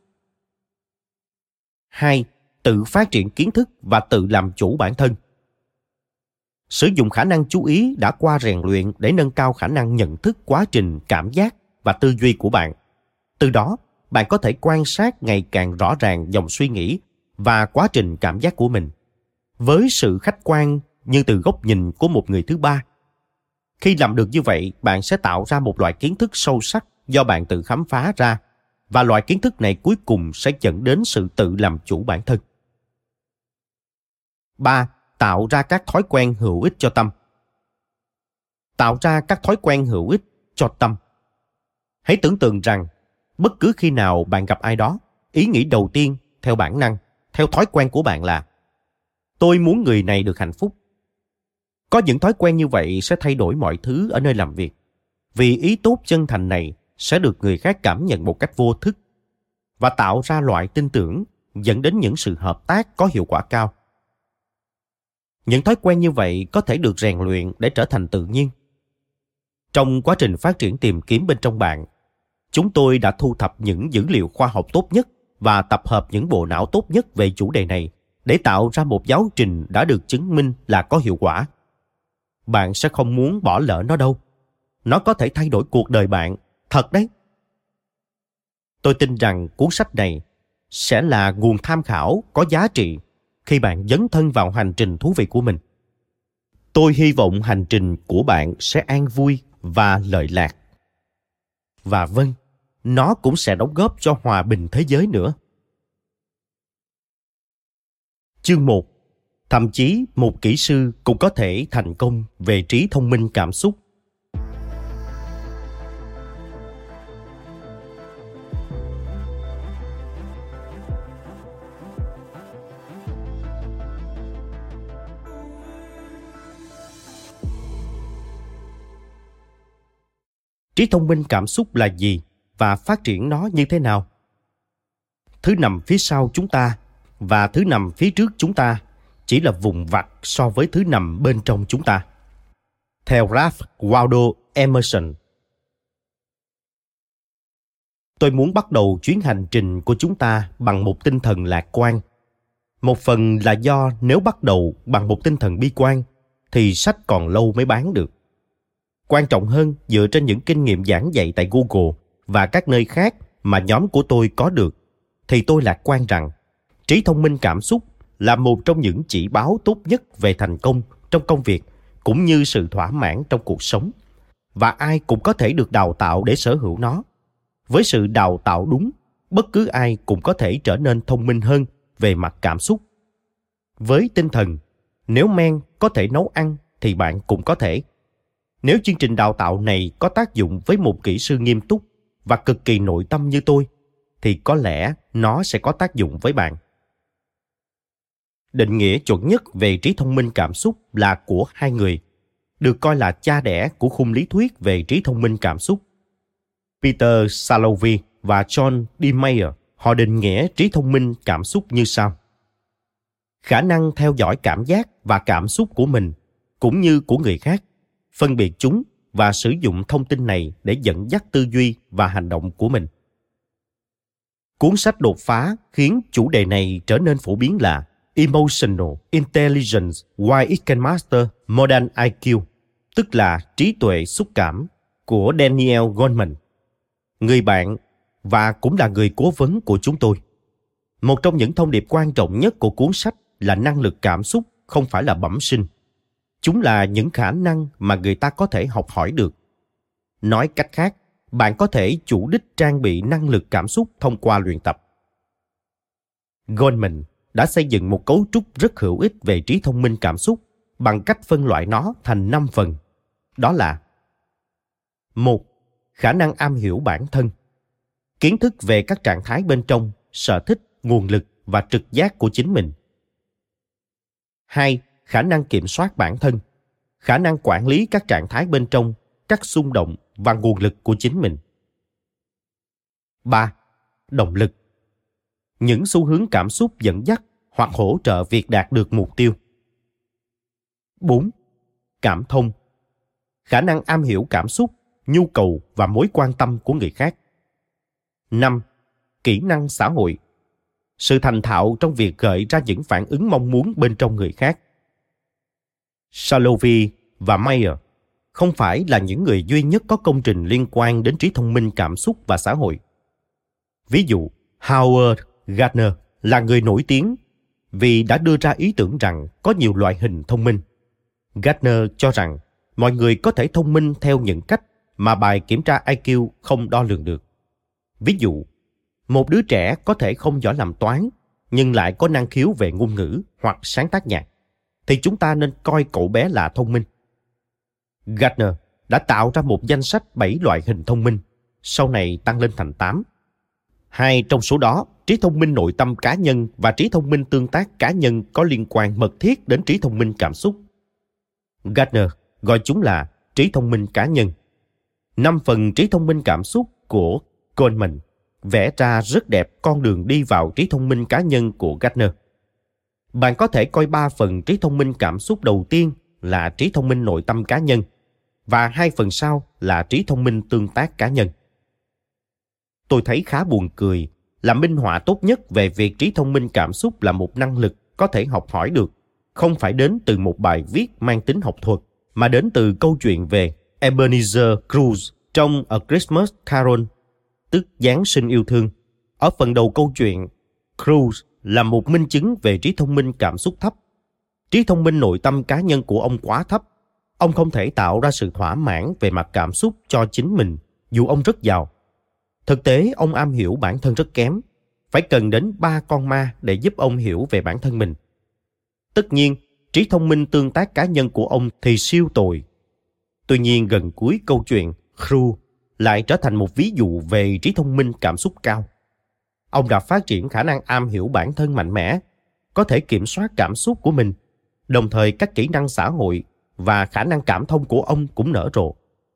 2. Tự phát triển kiến thức và tự làm chủ bản thân. Sử dụng khả năng chú ý đã qua rèn luyện để nâng cao khả năng nhận thức quá trình cảm giác và tư duy của bạn. Từ đó, bạn có thể quan sát ngày càng rõ ràng dòng suy nghĩ và quá trình cảm giác của mình với sự khách quan như từ góc nhìn của một người thứ ba. Khi làm được như vậy, bạn sẽ tạo ra một loại kiến thức sâu sắc do bạn tự khám phá ra và loại kiến thức này cuối cùng sẽ dẫn đến sự tự làm chủ bản thân. 3. Tạo ra các thói quen hữu ích cho tâm. Tạo ra các thói quen hữu ích cho tâm. Hãy tưởng tượng rằng bất cứ khi nào bạn gặp ai đó, ý nghĩ đầu tiên theo bản năng, theo thói quen của bạn là tôi muốn người này được hạnh phúc. Có những thói quen như vậy sẽ thay đổi mọi thứ ở nơi làm việc. Vì ý tốt chân thành này sẽ được người khác cảm nhận một cách vô thức và tạo ra loại tin tưởng dẫn đến những sự hợp tác có hiệu quả cao. Những thói quen như vậy có thể được rèn luyện để trở thành tự nhiên. Trong quá trình phát triển tìm kiếm bên trong bạn, chúng tôi đã thu thập những dữ liệu khoa học tốt nhất và tập hợp những bộ não tốt nhất về chủ đề này để tạo ra một giáo trình đã được chứng minh là có hiệu quả. Bạn sẽ không muốn bỏ lỡ nó đâu. Nó có thể thay đổi cuộc đời bạn, thật đấy. Tôi tin rằng cuốn sách này sẽ là nguồn tham khảo có giá trị khi bạn dấn thân vào hành trình thú vị của mình. Tôi hy vọng hành trình của bạn sẽ an vui và lợi lạc. Và vâng, nó cũng sẽ đóng góp cho hòa bình thế giới nữa. Chương 1 Thậm chí một kỹ sư cũng có thể thành công về trí thông minh cảm xúc. Trí thông minh cảm xúc là gì và phát triển nó như thế nào? Thứ nằm phía sau chúng ta và thứ nằm phía trước chúng ta chỉ là vùng vặt so với thứ nằm bên trong chúng ta. Theo Ralph Waldo Emerson, tôi muốn bắt đầu chuyến hành trình của chúng ta bằng một tinh thần lạc quan. Một phần là do nếu bắt đầu bằng một tinh thần bi quan, thì sách còn lâu mới bán được. Quan trọng hơn, dựa trên những kinh nghiệm giảng dạy tại Google và các nơi khác mà nhóm của tôi có được, thì tôi lạc quan rằng trí thông minh cảm xúc là một trong những chỉ báo tốt nhất về thành công trong công việc cũng như sự thỏa mãn trong cuộc sống. Và ai cũng có thể được đào tạo để sở hữu nó. Với sự đào tạo đúng bất cứ ai cũng có thể trở nên thông minh hơn về mặt cảm xúc. Với tinh thần nếu men có thể nấu ăn thì bạn cũng có thể nếu chương trình đào tạo này có tác dụng với một kỹ sư nghiêm túc và cực kỳ nội tâm như tôi, thì có lẽ nó sẽ có tác dụng với bạn. Định nghĩa chuẩn nhất về trí thông minh cảm xúc là của hai người, được coi là cha đẻ của khung lý thuyết về trí thông minh cảm xúc. Peter salovey và john d. Mayer, họ định nghĩa trí thông minh cảm xúc như sau. Khả năng theo dõi cảm giác và cảm xúc của mình, cũng như của người khác phân biệt chúng và sử dụng thông tin này để dẫn dắt tư duy và hành động của mình cuốn sách đột phá khiến chủ đề này trở nên phổ biến là Emotional Intelligence Why It Can Master Modern IQ, tức là trí tuệ xúc cảm của Daniel Goleman, người bạn và cũng là người cố vấn của chúng tôi. Một trong những thông điệp quan trọng nhất của cuốn sách là năng lực cảm xúc không phải là bẩm sinh. Chúng là những khả năng mà người ta có thể học hỏi được. Nói cách khác, bạn có thể chủ đích trang bị năng lực cảm xúc thông qua luyện tập. Goldman đã xây dựng một cấu trúc rất hữu ích về trí thông minh cảm xúc bằng cách phân loại nó thành 5 phần. Đó là một Khả năng am hiểu bản thân Kiến thức về các trạng thái bên trong, sở thích, nguồn lực và trực giác của chính mình. 2. Khả năng kiểm soát bản thân Khả năng quản lý các trạng thái bên trong, các xung động và nguồn lực của chính mình. 3. Động lực những xu hướng cảm xúc dẫn dắt hoặc hỗ trợ việc đạt được mục tiêu. 4. Cảm thông Khả năng am hiểu cảm xúc, nhu cầu và mối quan tâm của người khác. 5. Kỹ năng xã hội Sự thành thạo trong việc gợi ra những phản ứng mong muốn bên trong người khác. Salovey và Mayer không phải là những người duy nhất có công trình liên quan đến trí thông minh cảm xúc và xã hội. Ví dụ, Howard Gardner là người nổi tiếng vì đã đưa ra ý tưởng rằng có nhiều loại hình thông minh. Gardner cho rằng mọi người có thể thông minh theo những cách mà bài kiểm tra IQ không đo lường được. Ví dụ, một đứa trẻ có thể không giỏi làm toán nhưng lại có năng khiếu về ngôn ngữ hoặc sáng tác nhạc thì chúng ta nên coi cậu bé là thông minh. Gardner đã tạo ra một danh sách 7 loại hình thông minh, sau này tăng lên thành 8. Hai trong số đó, trí thông minh nội tâm cá nhân và trí thông minh tương tác cá nhân có liên quan mật thiết đến trí thông minh cảm xúc. Gardner gọi chúng là trí thông minh cá nhân. Năm phần trí thông minh cảm xúc của Goldman vẽ ra rất đẹp con đường đi vào trí thông minh cá nhân của Gardner. Bạn có thể coi ba phần trí thông minh cảm xúc đầu tiên là trí thông minh nội tâm cá nhân và hai phần sau là trí thông minh tương tác cá nhân. Tôi thấy khá buồn cười là minh họa tốt nhất về việc trí thông minh cảm xúc là một năng lực có thể học hỏi được, không phải đến từ một bài viết mang tính học thuật, mà đến từ câu chuyện về Ebenezer Cruz trong A Christmas Carol, tức Giáng sinh yêu thương. Ở phần đầu câu chuyện, Cruz là một minh chứng về trí thông minh cảm xúc thấp. Trí thông minh nội tâm cá nhân của ông quá thấp. Ông không thể tạo ra sự thỏa mãn về mặt cảm xúc cho chính mình, dù ông rất giàu. Thực tế, ông am hiểu bản thân rất kém. Phải cần đến ba con ma để giúp ông hiểu về bản thân mình. Tất nhiên, trí thông minh tương tác cá nhân của ông thì siêu tồi. Tuy nhiên, gần cuối câu chuyện, Crew lại trở thành một ví dụ về trí thông minh cảm xúc cao. Ông đã phát triển khả năng am hiểu bản thân mạnh mẽ, có thể kiểm soát cảm xúc của mình, đồng thời các kỹ năng xã hội và khả năng cảm thông của ông cũng nở rộ.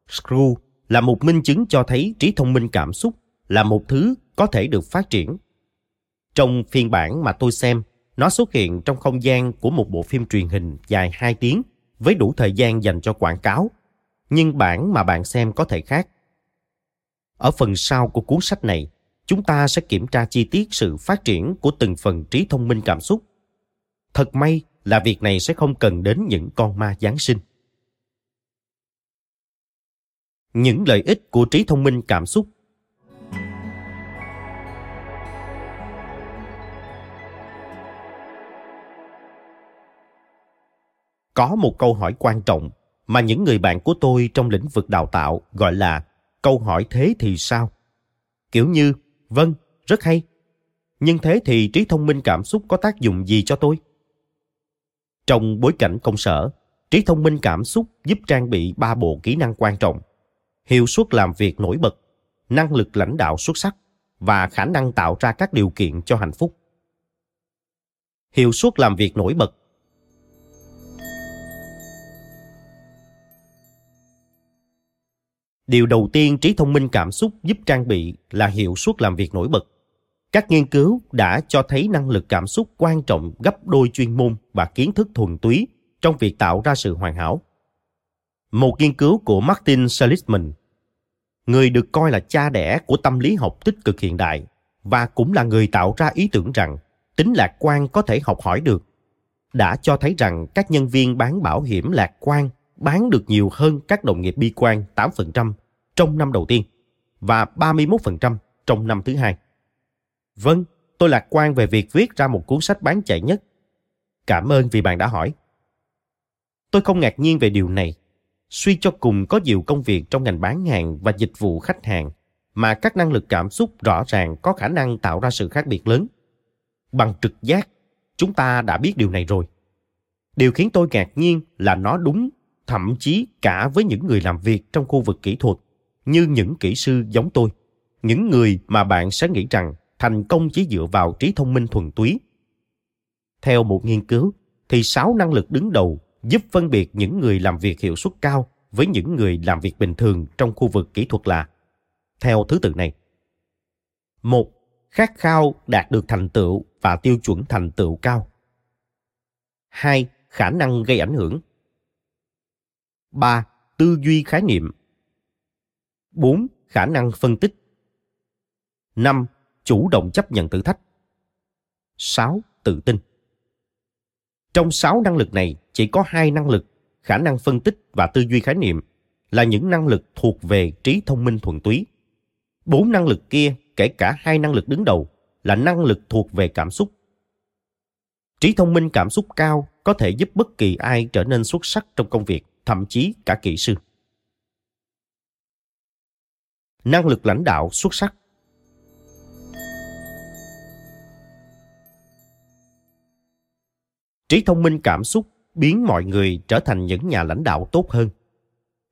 Screw là một minh chứng cho thấy trí thông minh cảm xúc là một thứ có thể được phát triển. Trong phiên bản mà tôi xem, nó xuất hiện trong không gian của một bộ phim truyền hình dài 2 tiếng với đủ thời gian dành cho quảng cáo. Nhưng bản mà bạn xem có thể khác. Ở phần sau của cuốn sách này, chúng ta sẽ kiểm tra chi tiết sự phát triển của từng phần trí thông minh cảm xúc. Thật may là việc này sẽ không cần đến những con ma Giáng sinh. Những lợi ích của trí thông minh cảm xúc Có một câu hỏi quan trọng mà những người bạn của tôi trong lĩnh vực đào tạo gọi là câu hỏi thế thì sao? Kiểu như, vâng, rất hay. Nhưng thế thì trí thông minh cảm xúc có tác dụng gì cho tôi? Trong bối cảnh công sở, trí thông minh cảm xúc giúp trang bị ba bộ kỹ năng quan trọng. Hiệu suất làm việc nổi bật, năng lực lãnh đạo xuất sắc và khả năng tạo ra các điều kiện cho hạnh phúc hiệu suất làm việc nổi bật điều đầu tiên trí thông minh cảm xúc giúp trang bị là hiệu suất làm việc nổi bật. Các nghiên cứu đã cho thấy năng lực cảm xúc quan trọng gấp đôi chuyên môn và kiến thức thuần túy trong việc tạo ra sự hoàn hảo. Một nghiên cứu của martin seligman, người được coi là cha đẻ của tâm lý học tích cực hiện đại và cũng là người tạo ra ý tưởng rằng tính lạc quan có thể học hỏi được, đã cho thấy rằng các nhân viên bán bảo hiểm lạc quan bán được nhiều hơn các đồng nghiệp bi quan 8% trong năm đầu tiên và 31% trong năm thứ hai. Vâng, tôi lạc quan về việc viết ra một cuốn sách bán chạy nhất. Cảm ơn vì bạn đã hỏi. Tôi không ngạc nhiên về điều này. Suy cho cùng có nhiều công việc trong ngành bán hàng và dịch vụ khách hàng mà các năng lực cảm xúc rõ ràng có khả năng tạo ra sự khác biệt lớn. Bằng trực giác, chúng ta đã biết điều này rồi. Điều khiến tôi ngạc nhiên là nó đúng, thậm chí cả với những người làm việc trong khu vực kỹ thuật, như những kỹ sư giống tôi, những người mà bạn sẽ nghĩ rằng thành công chỉ dựa vào trí thông minh thuần túy. Theo một nghiên cứu, thì sáu năng lực đứng đầu giúp phân biệt những người làm việc hiệu suất cao với những người làm việc bình thường trong khu vực kỹ thuật là theo thứ tự này. một Khát khao đạt được thành tựu và tiêu chuẩn thành tựu cao. hai Khả năng gây ảnh hưởng. 3. Tư duy khái niệm. 4. Khả năng phân tích. 5. Chủ động chấp nhận thử thách. 6. Tự tin. Trong 6 năng lực này, chỉ có hai năng lực, khả năng phân tích và tư duy khái niệm, là những năng lực thuộc về trí thông minh thuần túy. Bốn năng lực kia, kể cả hai năng lực đứng đầu, là năng lực thuộc về cảm xúc. Trí thông minh cảm xúc cao có thể giúp bất kỳ ai trở nên xuất sắc trong công việc, thậm chí cả kỹ sư. Năng lực lãnh đạo xuất sắc. Trí thông minh cảm xúc biến mọi người trở thành những nhà lãnh đạo tốt hơn.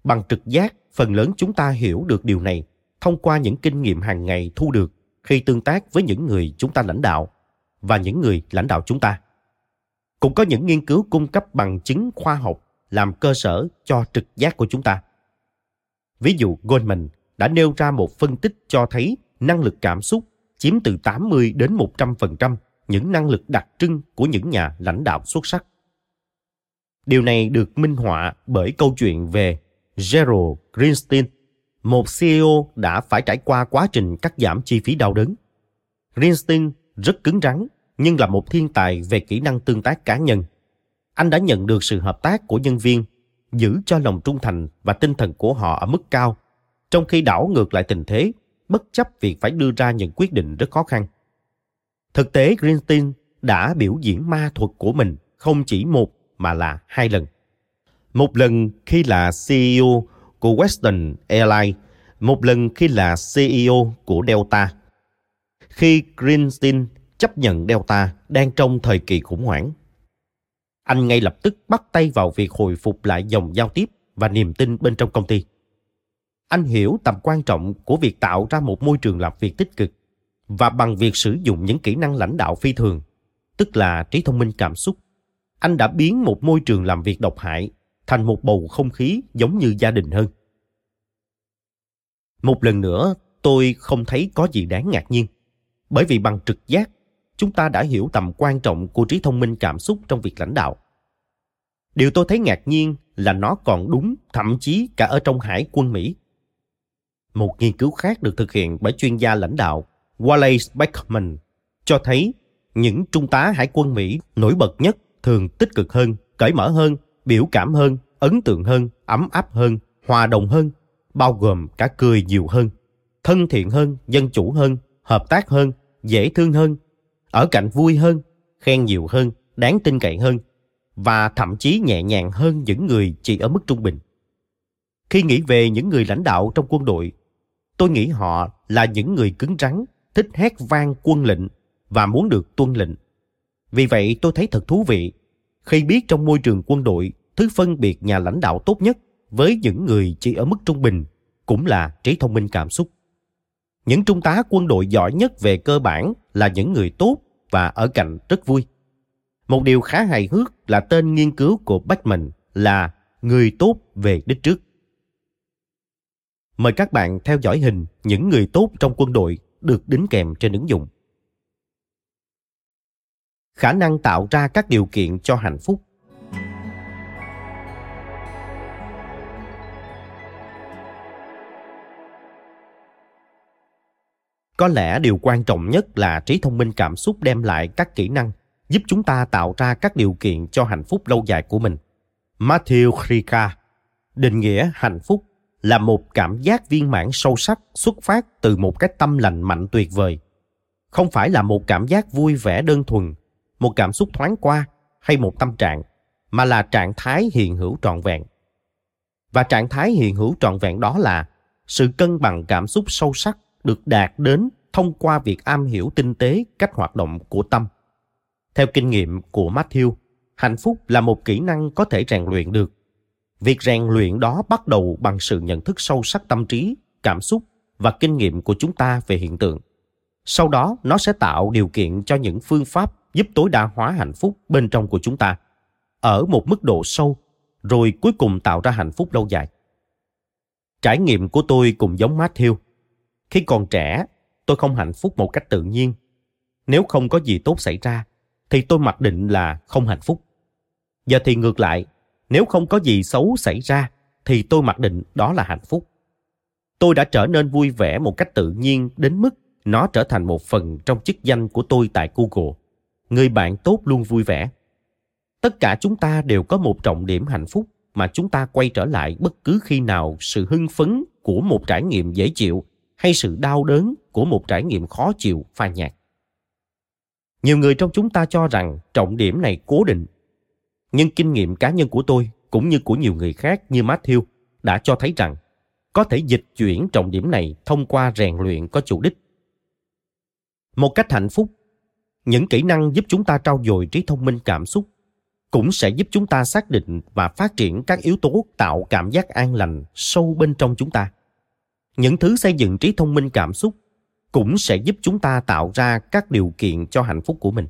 Bằng trực giác phần lớn chúng ta hiểu được điều này thông qua những kinh nghiệm hàng ngày thu được khi tương tác với những người chúng ta lãnh đạo và những người lãnh đạo chúng ta cũng có những nghiên cứu cung cấp bằng chứng khoa học làm cơ sở cho trực giác của chúng ta ví dụ Goldman đã nêu ra một phân tích cho thấy năng lực cảm xúc chiếm từ 80 đến 100% những năng lực đặc trưng của những nhà lãnh đạo xuất sắc. Điều này được minh họa bởi câu chuyện về Gerald Greenstein, một CEO đã phải trải qua quá trình cắt giảm chi phí đau đớn. Greenstein rất cứng rắn nhưng là một thiên tài về kỹ năng tương tác cá nhân. Anh đã nhận được sự hợp tác của nhân viên, giữ cho lòng trung thành và tinh thần của họ ở mức cao, trong khi đảo ngược lại tình thế, bất chấp việc phải đưa ra những quyết định rất khó khăn. Thực tế Greenstein đã biểu diễn ma thuật của mình không chỉ một mà là hai lần. Một lần khi là CEO của Western Airlines, một lần khi là CEO của Delta. Khi Greenstein chấp nhận Delta đang trong thời kỳ khủng hoảng. Anh ngay lập tức bắt tay vào việc hồi phục lại dòng giao tiếp và niềm tin bên trong công ty. Anh hiểu tầm quan trọng của việc tạo ra một môi trường làm việc tích cực và bằng việc sử dụng những kỹ năng lãnh đạo phi thường, tức là trí thông minh cảm xúc, anh đã biến một môi trường làm việc độc hại thành một bầu không khí giống như gia đình hơn. Một lần nữa, tôi không thấy có gì đáng ngạc nhiên, bởi vì bằng trực giác, chúng ta đã hiểu tầm quan trọng của trí thông minh cảm xúc trong việc lãnh đạo. Điều tôi thấy ngạc nhiên là nó còn đúng thậm chí cả ở trong hải quân Mỹ. Một nghiên cứu khác được thực hiện bởi chuyên gia lãnh đạo Wallace Beckman cho thấy những trung tá hải quân Mỹ nổi bật nhất thường tích cực hơn, cởi mở hơn, biểu cảm hơn, ấn tượng hơn, ấm áp hơn, hòa đồng hơn, bao gồm cả cười nhiều hơn, thân thiện hơn, dân chủ hơn, hợp tác hơn, dễ thương hơn, ở cạnh vui hơn, khen nhiều hơn, đáng tin cậy hơn và thậm chí nhẹ nhàng hơn những người chỉ ở mức trung bình. Khi nghĩ về những người lãnh đạo trong quân đội, tôi nghĩ họ là những người cứng rắn, thích hét vang quân lệnh và muốn được tuân lệnh. Vì vậy tôi thấy thật thú vị khi biết trong môi trường quân đội thứ phân biệt nhà lãnh đạo tốt nhất với những người chỉ ở mức trung bình cũng là trí thông minh cảm xúc. Những trung tá quân đội giỏi nhất về cơ bản là những người tốt và ở cạnh rất vui. Một điều khá hài hước là tên nghiên cứu của Bachman là người tốt về đích trước. Mời các bạn theo dõi hình những người tốt trong quân đội được đính kèm trên ứng dụng. Khả năng tạo ra các điều kiện cho hạnh phúc có lẽ điều quan trọng nhất là trí thông minh cảm xúc đem lại các kỹ năng, giúp chúng ta tạo ra các điều kiện cho hạnh phúc lâu dài của mình. Matthew krika định nghĩa hạnh phúc là một cảm giác viên mãn sâu sắc xuất phát từ một cái tâm lành mạnh tuyệt vời. Không phải là một cảm giác vui vẻ đơn thuần, một cảm xúc thoáng qua hay một tâm trạng, mà là trạng thái hiện hữu trọn vẹn. Và trạng thái hiện hữu trọn vẹn đó là sự cân bằng cảm xúc sâu sắc được đạt đến thông qua việc am hiểu tinh tế cách hoạt động của tâm. Theo kinh nghiệm của matthew, hạnh phúc là một kỹ năng có thể rèn luyện được. Việc rèn luyện đó bắt đầu bằng sự nhận thức sâu sắc tâm trí, cảm xúc và kinh nghiệm của chúng ta về hiện tượng. Sau đó, nó sẽ tạo điều kiện cho những phương pháp giúp tối đa hóa hạnh phúc bên trong của chúng ta, ở một mức độ sâu, rồi cuối cùng tạo ra hạnh phúc lâu dài. Trải nghiệm của tôi cũng giống matthew khi còn trẻ, tôi không hạnh phúc một cách tự nhiên. Nếu không có gì tốt xảy ra, thì tôi mặc định là không hạnh phúc. Giờ thì ngược lại, nếu không có gì xấu xảy ra, thì tôi mặc định đó là hạnh phúc. Tôi đã trở nên vui vẻ một cách tự nhiên đến mức nó trở thành một phần trong chức danh của tôi tại google. Người bạn tốt luôn vui vẻ. Tất cả chúng ta đều có một trọng điểm hạnh phúc mà chúng ta quay trở lại bất cứ khi nào sự hưng phấn của một trải nghiệm dễ chịu hay sự đau đớn của một trải nghiệm khó chịu, phai nhạt. Nhiều người trong chúng ta cho rằng trọng điểm này cố định. Nhưng kinh nghiệm cá nhân của tôi, cũng như của nhiều người khác như matthew, đã cho thấy rằng có thể dịch chuyển trọng điểm này thông qua rèn luyện có chủ đích. Một cách hạnh phúc, những kỹ năng giúp chúng ta trau dồi trí thông minh cảm xúc cũng sẽ giúp chúng ta xác định và phát triển các yếu tố tạo cảm giác an lành sâu bên trong chúng ta những thứ xây dựng trí thông minh cảm xúc cũng sẽ giúp chúng ta tạo ra các điều kiện cho hạnh phúc của mình.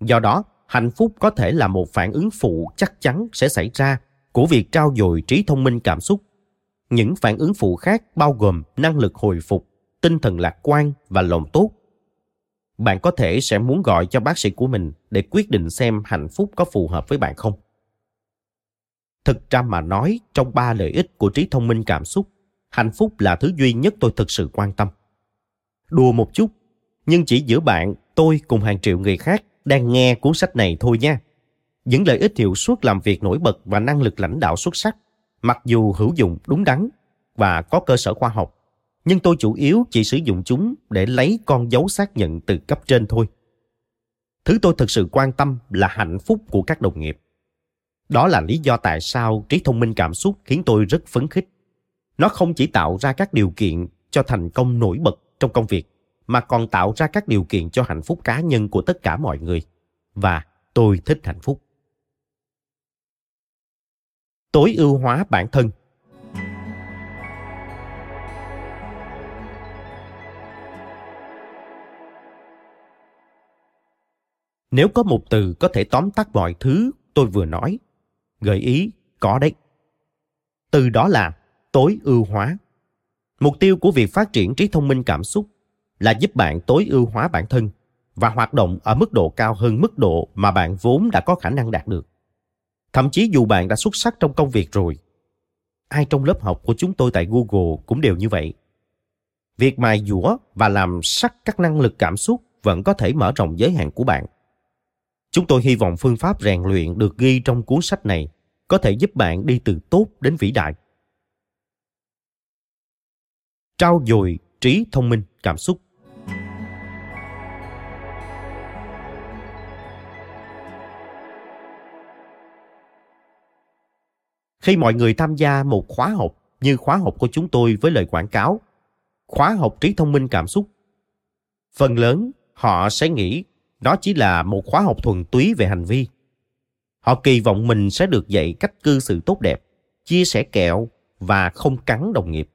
Do đó, hạnh phúc có thể là một phản ứng phụ chắc chắn sẽ xảy ra của việc trao dồi trí thông minh cảm xúc. Những phản ứng phụ khác bao gồm năng lực hồi phục, tinh thần lạc quan và lòng tốt. Bạn có thể sẽ muốn gọi cho bác sĩ của mình để quyết định xem hạnh phúc có phù hợp với bạn không? Thực ra mà nói, trong ba lợi ích của trí thông minh cảm xúc hạnh phúc là thứ duy nhất tôi thực sự quan tâm. Đùa một chút, nhưng chỉ giữa bạn, tôi cùng hàng triệu người khác đang nghe cuốn sách này thôi nha. Những lợi ích hiệu suất làm việc nổi bật và năng lực lãnh đạo xuất sắc, mặc dù hữu dụng, đúng đắn và có cơ sở khoa học, nhưng tôi chủ yếu chỉ sử dụng chúng để lấy con dấu xác nhận từ cấp trên thôi. Thứ tôi thực sự quan tâm là hạnh phúc của các đồng nghiệp. Đó là lý do tại sao trí thông minh cảm xúc khiến tôi rất phấn khích nó không chỉ tạo ra các điều kiện cho thành công nổi bật trong công việc, mà còn tạo ra các điều kiện cho hạnh phúc cá nhân của tất cả mọi người. Và tôi thích hạnh phúc. Tối ưu hóa bản thân. Nếu có một từ có thể tóm tắt mọi thứ tôi vừa nói, gợi ý có đấy. Từ đó là tối ưu hóa. Mục tiêu của việc phát triển trí thông minh cảm xúc là giúp bạn tối ưu hóa bản thân và hoạt động ở mức độ cao hơn mức độ mà bạn vốn đã có khả năng đạt được. Thậm chí dù bạn đã xuất sắc trong công việc rồi, ai trong lớp học của chúng tôi tại google cũng đều như vậy. Việc mài dũa và làm sắc các năng lực cảm xúc vẫn có thể mở rộng giới hạn của bạn. Chúng tôi hy vọng phương pháp rèn luyện được ghi trong cuốn sách này có thể giúp bạn đi từ tốt đến vĩ đại trao dồi trí thông minh, cảm xúc. Khi mọi người tham gia một khóa học như khóa học của chúng tôi với lời quảng cáo, khóa học trí thông minh, cảm xúc, phần lớn họ sẽ nghĩ đó chỉ là một khóa học thuần túy về hành vi. Họ kỳ vọng mình sẽ được dạy cách cư xử tốt đẹp, chia sẻ kẹo và không cắn đồng nghiệp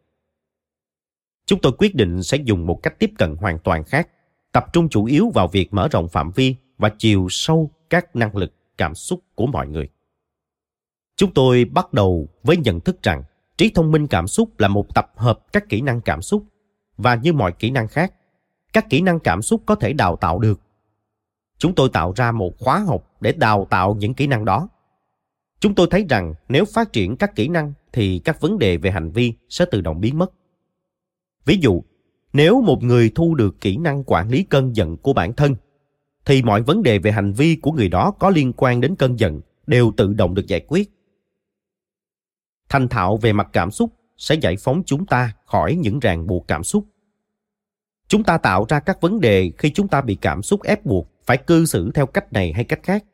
chúng tôi quyết định sẽ dùng một cách tiếp cận hoàn toàn khác, tập trung chủ yếu vào việc mở rộng phạm vi và chiều sâu các năng lực cảm xúc của mọi người. Chúng tôi bắt đầu với nhận thức rằng trí thông minh cảm xúc là một tập hợp các kỹ năng cảm xúc và như mọi kỹ năng khác, các kỹ năng cảm xúc có thể đào tạo được. Chúng tôi tạo ra một khóa học để đào tạo những kỹ năng đó. Chúng tôi thấy rằng nếu phát triển các kỹ năng thì các vấn đề về hành vi sẽ tự động biến mất. Ví dụ, nếu một người thu được kỹ năng quản lý cơn giận của bản thân, thì mọi vấn đề về hành vi của người đó có liên quan đến cơn giận đều tự động được giải quyết. Thành thạo về mặt cảm xúc sẽ giải phóng chúng ta khỏi những ràng buộc cảm xúc. Chúng ta tạo ra các vấn đề khi chúng ta bị cảm xúc ép buộc phải cư xử theo cách này hay cách khác.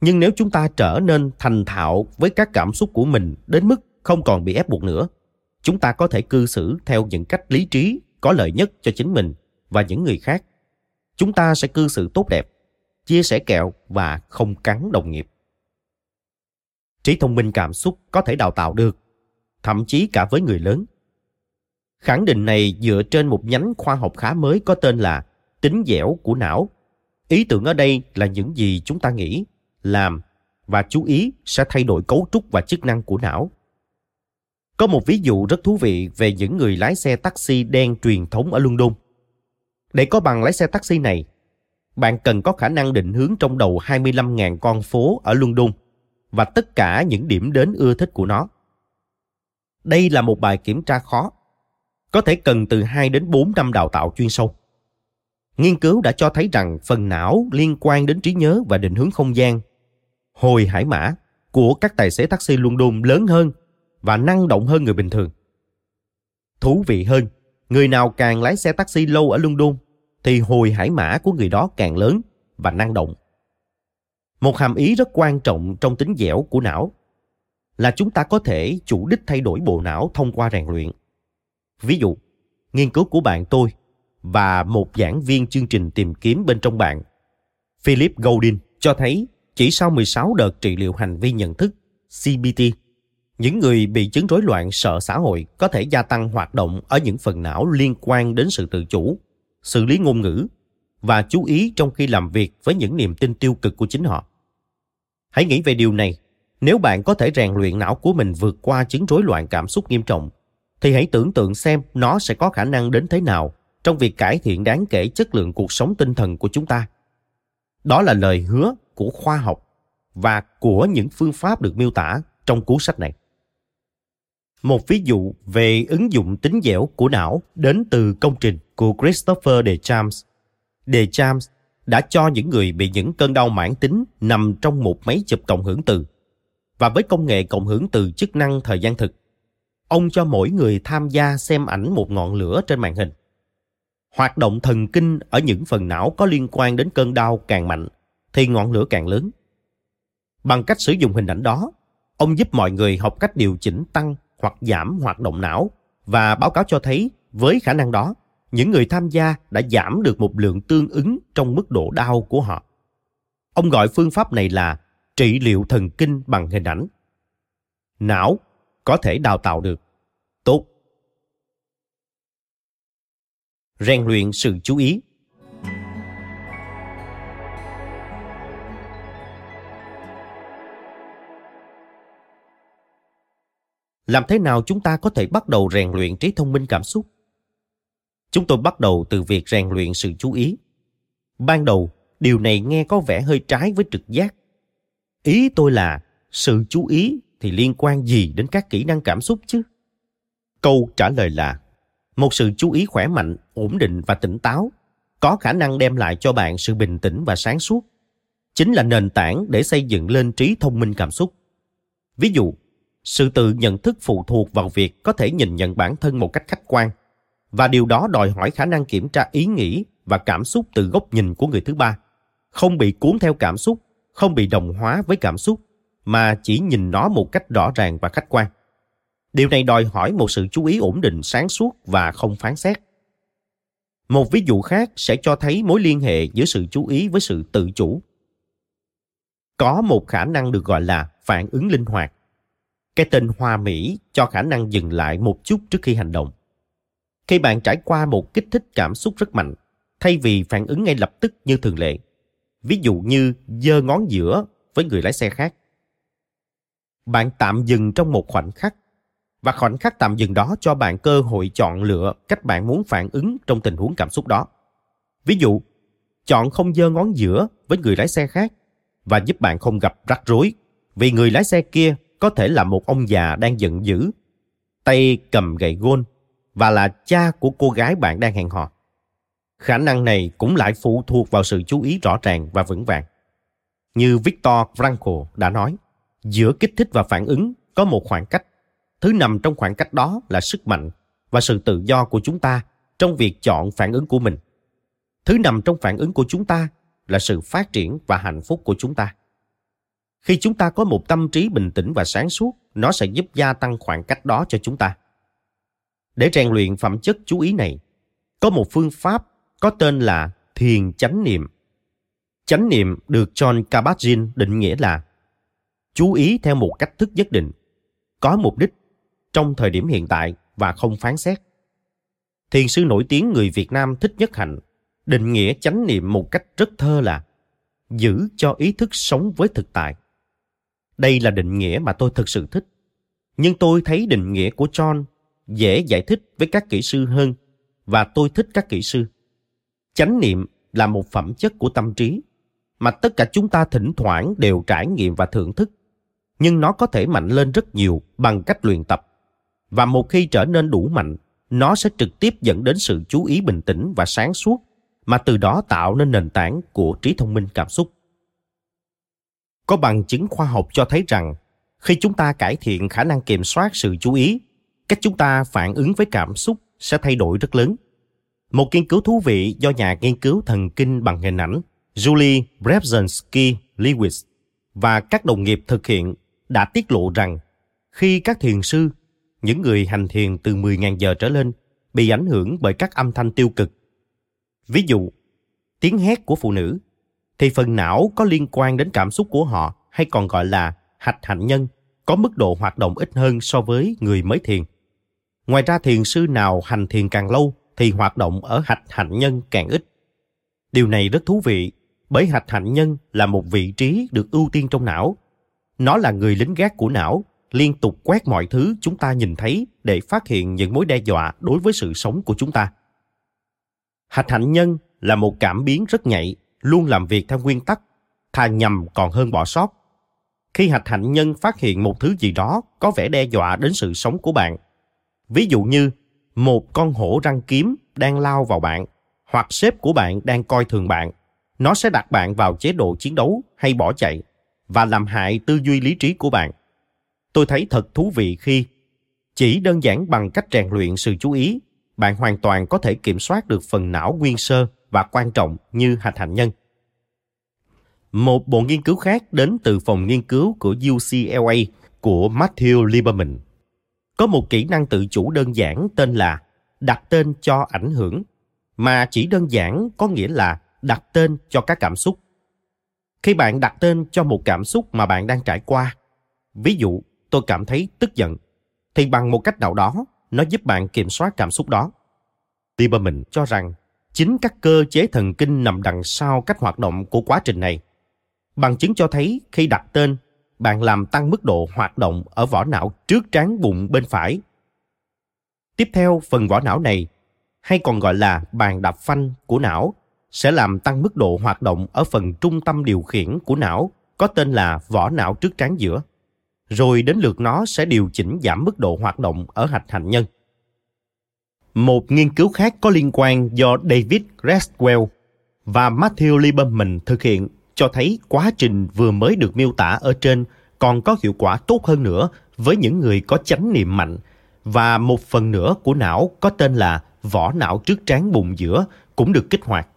Nhưng nếu chúng ta trở nên thành thạo với các cảm xúc của mình đến mức không còn bị ép buộc nữa, chúng ta có thể cư xử theo những cách lý trí có lợi nhất cho chính mình và những người khác. Chúng ta sẽ cư xử tốt đẹp, chia sẻ kẹo và không cắn đồng nghiệp. Trí thông minh cảm xúc có thể đào tạo được, thậm chí cả với người lớn. Khẳng định này dựa trên một nhánh khoa học khá mới có tên là tính dẻo của não. Ý tưởng ở đây là những gì chúng ta nghĩ, làm và chú ý sẽ thay đổi cấu trúc và chức năng của não. Có một ví dụ rất thú vị về những người lái xe taxi đen truyền thống ở London. Để có bằng lái xe taxi này, bạn cần có khả năng định hướng trong đầu 25.000 con phố ở London và tất cả những điểm đến ưa thích của nó. Đây là một bài kiểm tra khó, có thể cần từ 2 đến 4 năm đào tạo chuyên sâu. Nghiên cứu đã cho thấy rằng phần não liên quan đến trí nhớ và định hướng không gian, hồi hải mã của các tài xế taxi London lớn hơn và năng động hơn người bình thường. Thú vị hơn, người nào càng lái xe taxi lâu ở London thì hồi hải mã của người đó càng lớn và năng động. Một hàm ý rất quan trọng trong tính dẻo của não là chúng ta có thể chủ đích thay đổi bộ não thông qua rèn luyện. Ví dụ, nghiên cứu của bạn tôi và một giảng viên chương trình tìm kiếm bên trong bạn, Philip Goldin, cho thấy chỉ sau 16 đợt trị liệu hành vi nhận thức, CBT, những người bị chứng rối loạn sợ xã hội có thể gia tăng hoạt động ở những phần não liên quan đến sự tự chủ, xử lý ngôn ngữ và chú ý trong khi làm việc với những niềm tin tiêu cực của chính họ. Hãy nghĩ về điều này. Nếu bạn có thể rèn luyện não của mình vượt qua chứng rối loạn cảm xúc nghiêm trọng, thì hãy tưởng tượng xem nó sẽ có khả năng đến thế nào trong việc cải thiện đáng kể chất lượng cuộc sống tinh thần của chúng ta. Đó là lời hứa của khoa học và của những phương pháp được miêu tả trong cuốn sách này. Một ví dụ về ứng dụng tính dẻo của não đến từ công trình của Christopher De Chams. De Chams đã cho những người bị những cơn đau mãn tính nằm trong một máy chụp cộng hưởng từ. Và với công nghệ cộng hưởng từ chức năng thời gian thực, ông cho mỗi người tham gia xem ảnh một ngọn lửa trên màn hình. Hoạt động thần kinh ở những phần não có liên quan đến cơn đau càng mạnh, thì ngọn lửa càng lớn. Bằng cách sử dụng hình ảnh đó, ông giúp mọi người học cách điều chỉnh tăng hoặc giảm hoạt động não và báo cáo cho thấy với khả năng đó, những người tham gia đã giảm được một lượng tương ứng trong mức độ đau của họ. Ông gọi phương pháp này là trị liệu thần kinh bằng hình ảnh. Não có thể đào tạo được. Tốt. Rèn luyện sự chú ý làm thế nào chúng ta có thể bắt đầu rèn luyện trí thông minh cảm xúc? Chúng tôi bắt đầu từ việc rèn luyện sự chú ý. Ban đầu, điều này nghe có vẻ hơi trái với trực giác. Ý tôi là, sự chú ý thì liên quan gì đến các kỹ năng cảm xúc chứ? Câu trả lời là, một sự chú ý khỏe mạnh, ổn định và tỉnh táo có khả năng đem lại cho bạn sự bình tĩnh và sáng suốt. Chính là nền tảng để xây dựng lên trí thông minh cảm xúc. Ví dụ sự tự nhận thức phụ thuộc vào việc có thể nhìn nhận bản thân một cách khách quan. Và điều đó đòi hỏi khả năng kiểm tra ý nghĩ và cảm xúc từ góc nhìn của người thứ ba. Không bị cuốn theo cảm xúc, không bị đồng hóa với cảm xúc, mà chỉ nhìn nó một cách rõ ràng và khách quan. Điều này đòi hỏi một sự chú ý ổn định, sáng suốt và không phán xét. Một ví dụ khác sẽ cho thấy mối liên hệ giữa sự chú ý với sự tự chủ. Có một khả năng được gọi là phản ứng linh hoạt cái tên hoa mỹ cho khả năng dừng lại một chút trước khi hành động. Khi bạn trải qua một kích thích cảm xúc rất mạnh, thay vì phản ứng ngay lập tức như thường lệ, ví dụ như giơ ngón giữa với người lái xe khác, bạn tạm dừng trong một khoảnh khắc và khoảnh khắc tạm dừng đó cho bạn cơ hội chọn lựa cách bạn muốn phản ứng trong tình huống cảm xúc đó. Ví dụ, chọn không giơ ngón giữa với người lái xe khác và giúp bạn không gặp rắc rối vì người lái xe kia có thể là một ông già đang giận dữ, tay cầm gậy gôn và là cha của cô gái bạn đang hẹn hò. Khả năng này cũng lại phụ thuộc vào sự chú ý rõ ràng và vững vàng. Như Victor Frankl đã nói, giữa kích thích và phản ứng có một khoảng cách. Thứ nằm trong khoảng cách đó là sức mạnh và sự tự do của chúng ta trong việc chọn phản ứng của mình. Thứ nằm trong phản ứng của chúng ta là sự phát triển và hạnh phúc của chúng ta. Khi chúng ta có một tâm trí bình tĩnh và sáng suốt, nó sẽ giúp gia tăng khoảng cách đó cho chúng ta. Để rèn luyện phẩm chất chú ý này, có một phương pháp có tên là thiền chánh niệm. Chánh niệm được John Kabat-Zinn định nghĩa là chú ý theo một cách thức nhất định, có mục đích, trong thời điểm hiện tại và không phán xét. Thiền sư nổi tiếng người Việt Nam Thích Nhất Hạnh định nghĩa chánh niệm một cách rất thơ là giữ cho ý thức sống với thực tại. Đây là định nghĩa mà tôi thực sự thích. Nhưng tôi thấy định nghĩa của John dễ giải thích với các kỹ sư hơn và tôi thích các kỹ sư. Chánh niệm là một phẩm chất của tâm trí mà tất cả chúng ta thỉnh thoảng đều trải nghiệm và thưởng thức. Nhưng nó có thể mạnh lên rất nhiều bằng cách luyện tập. Và một khi trở nên đủ mạnh, nó sẽ trực tiếp dẫn đến sự chú ý bình tĩnh và sáng suốt mà từ đó tạo nên nền tảng của trí thông minh cảm xúc. Có bằng chứng khoa học cho thấy rằng khi chúng ta cải thiện khả năng kiểm soát sự chú ý, cách chúng ta phản ứng với cảm xúc sẽ thay đổi rất lớn. Một nghiên cứu thú vị do nhà nghiên cứu thần kinh bằng hình ảnh Julie Brzezinski Lewis và các đồng nghiệp thực hiện đã tiết lộ rằng khi các thiền sư, những người hành thiền từ 10.000 giờ trở lên, bị ảnh hưởng bởi các âm thanh tiêu cực. Ví dụ, tiếng hét của phụ nữ, thì phần não có liên quan đến cảm xúc của họ hay còn gọi là hạch hạnh nhân có mức độ hoạt động ít hơn so với người mới thiền. Ngoài ra thiền sư nào hành thiền càng lâu thì hoạt động ở hạch hạnh nhân càng ít. Điều này rất thú vị bởi hạch hạnh nhân là một vị trí được ưu tiên trong não. Nó là người lính gác của não, liên tục quét mọi thứ chúng ta nhìn thấy để phát hiện những mối đe dọa đối với sự sống của chúng ta. Hạch hạnh nhân là một cảm biến rất nhạy, luôn làm việc theo nguyên tắc, thà nhầm còn hơn bỏ sót. Khi hạch hạnh nhân phát hiện một thứ gì đó có vẻ đe dọa đến sự sống của bạn, ví dụ như một con hổ răng kiếm đang lao vào bạn, hoặc sếp của bạn đang coi thường bạn, nó sẽ đặt bạn vào chế độ chiến đấu hay bỏ chạy và làm hại tư duy lý trí của bạn. Tôi thấy thật thú vị khi chỉ đơn giản bằng cách rèn luyện sự chú ý, bạn hoàn toàn có thể kiểm soát được phần não nguyên sơ và quan trọng như hạch hạnh nhân. Một bộ nghiên cứu khác đến từ phòng nghiên cứu của UCLA của Matthew Lieberman. Có một kỹ năng tự chủ đơn giản tên là đặt tên cho ảnh hưởng, mà chỉ đơn giản có nghĩa là đặt tên cho các cảm xúc. Khi bạn đặt tên cho một cảm xúc mà bạn đang trải qua, ví dụ tôi cảm thấy tức giận, thì bằng một cách nào đó, nó giúp bạn kiểm soát cảm xúc đó. Lieberman cho rằng chính các cơ chế thần kinh nằm đằng sau cách hoạt động của quá trình này. Bằng chứng cho thấy khi đặt tên, bạn làm tăng mức độ hoạt động ở vỏ não trước trán bụng bên phải. Tiếp theo, phần vỏ não này, hay còn gọi là bàn đạp phanh của não, sẽ làm tăng mức độ hoạt động ở phần trung tâm điều khiển của não có tên là vỏ não trước trán giữa. Rồi đến lượt nó sẽ điều chỉnh giảm mức độ hoạt động ở hạch hạnh nhân. Một nghiên cứu khác có liên quan do David Restwell và Matthew Lieberman thực hiện cho thấy quá trình vừa mới được miêu tả ở trên còn có hiệu quả tốt hơn nữa với những người có chánh niệm mạnh và một phần nữa của não có tên là vỏ não trước trán bụng giữa cũng được kích hoạt.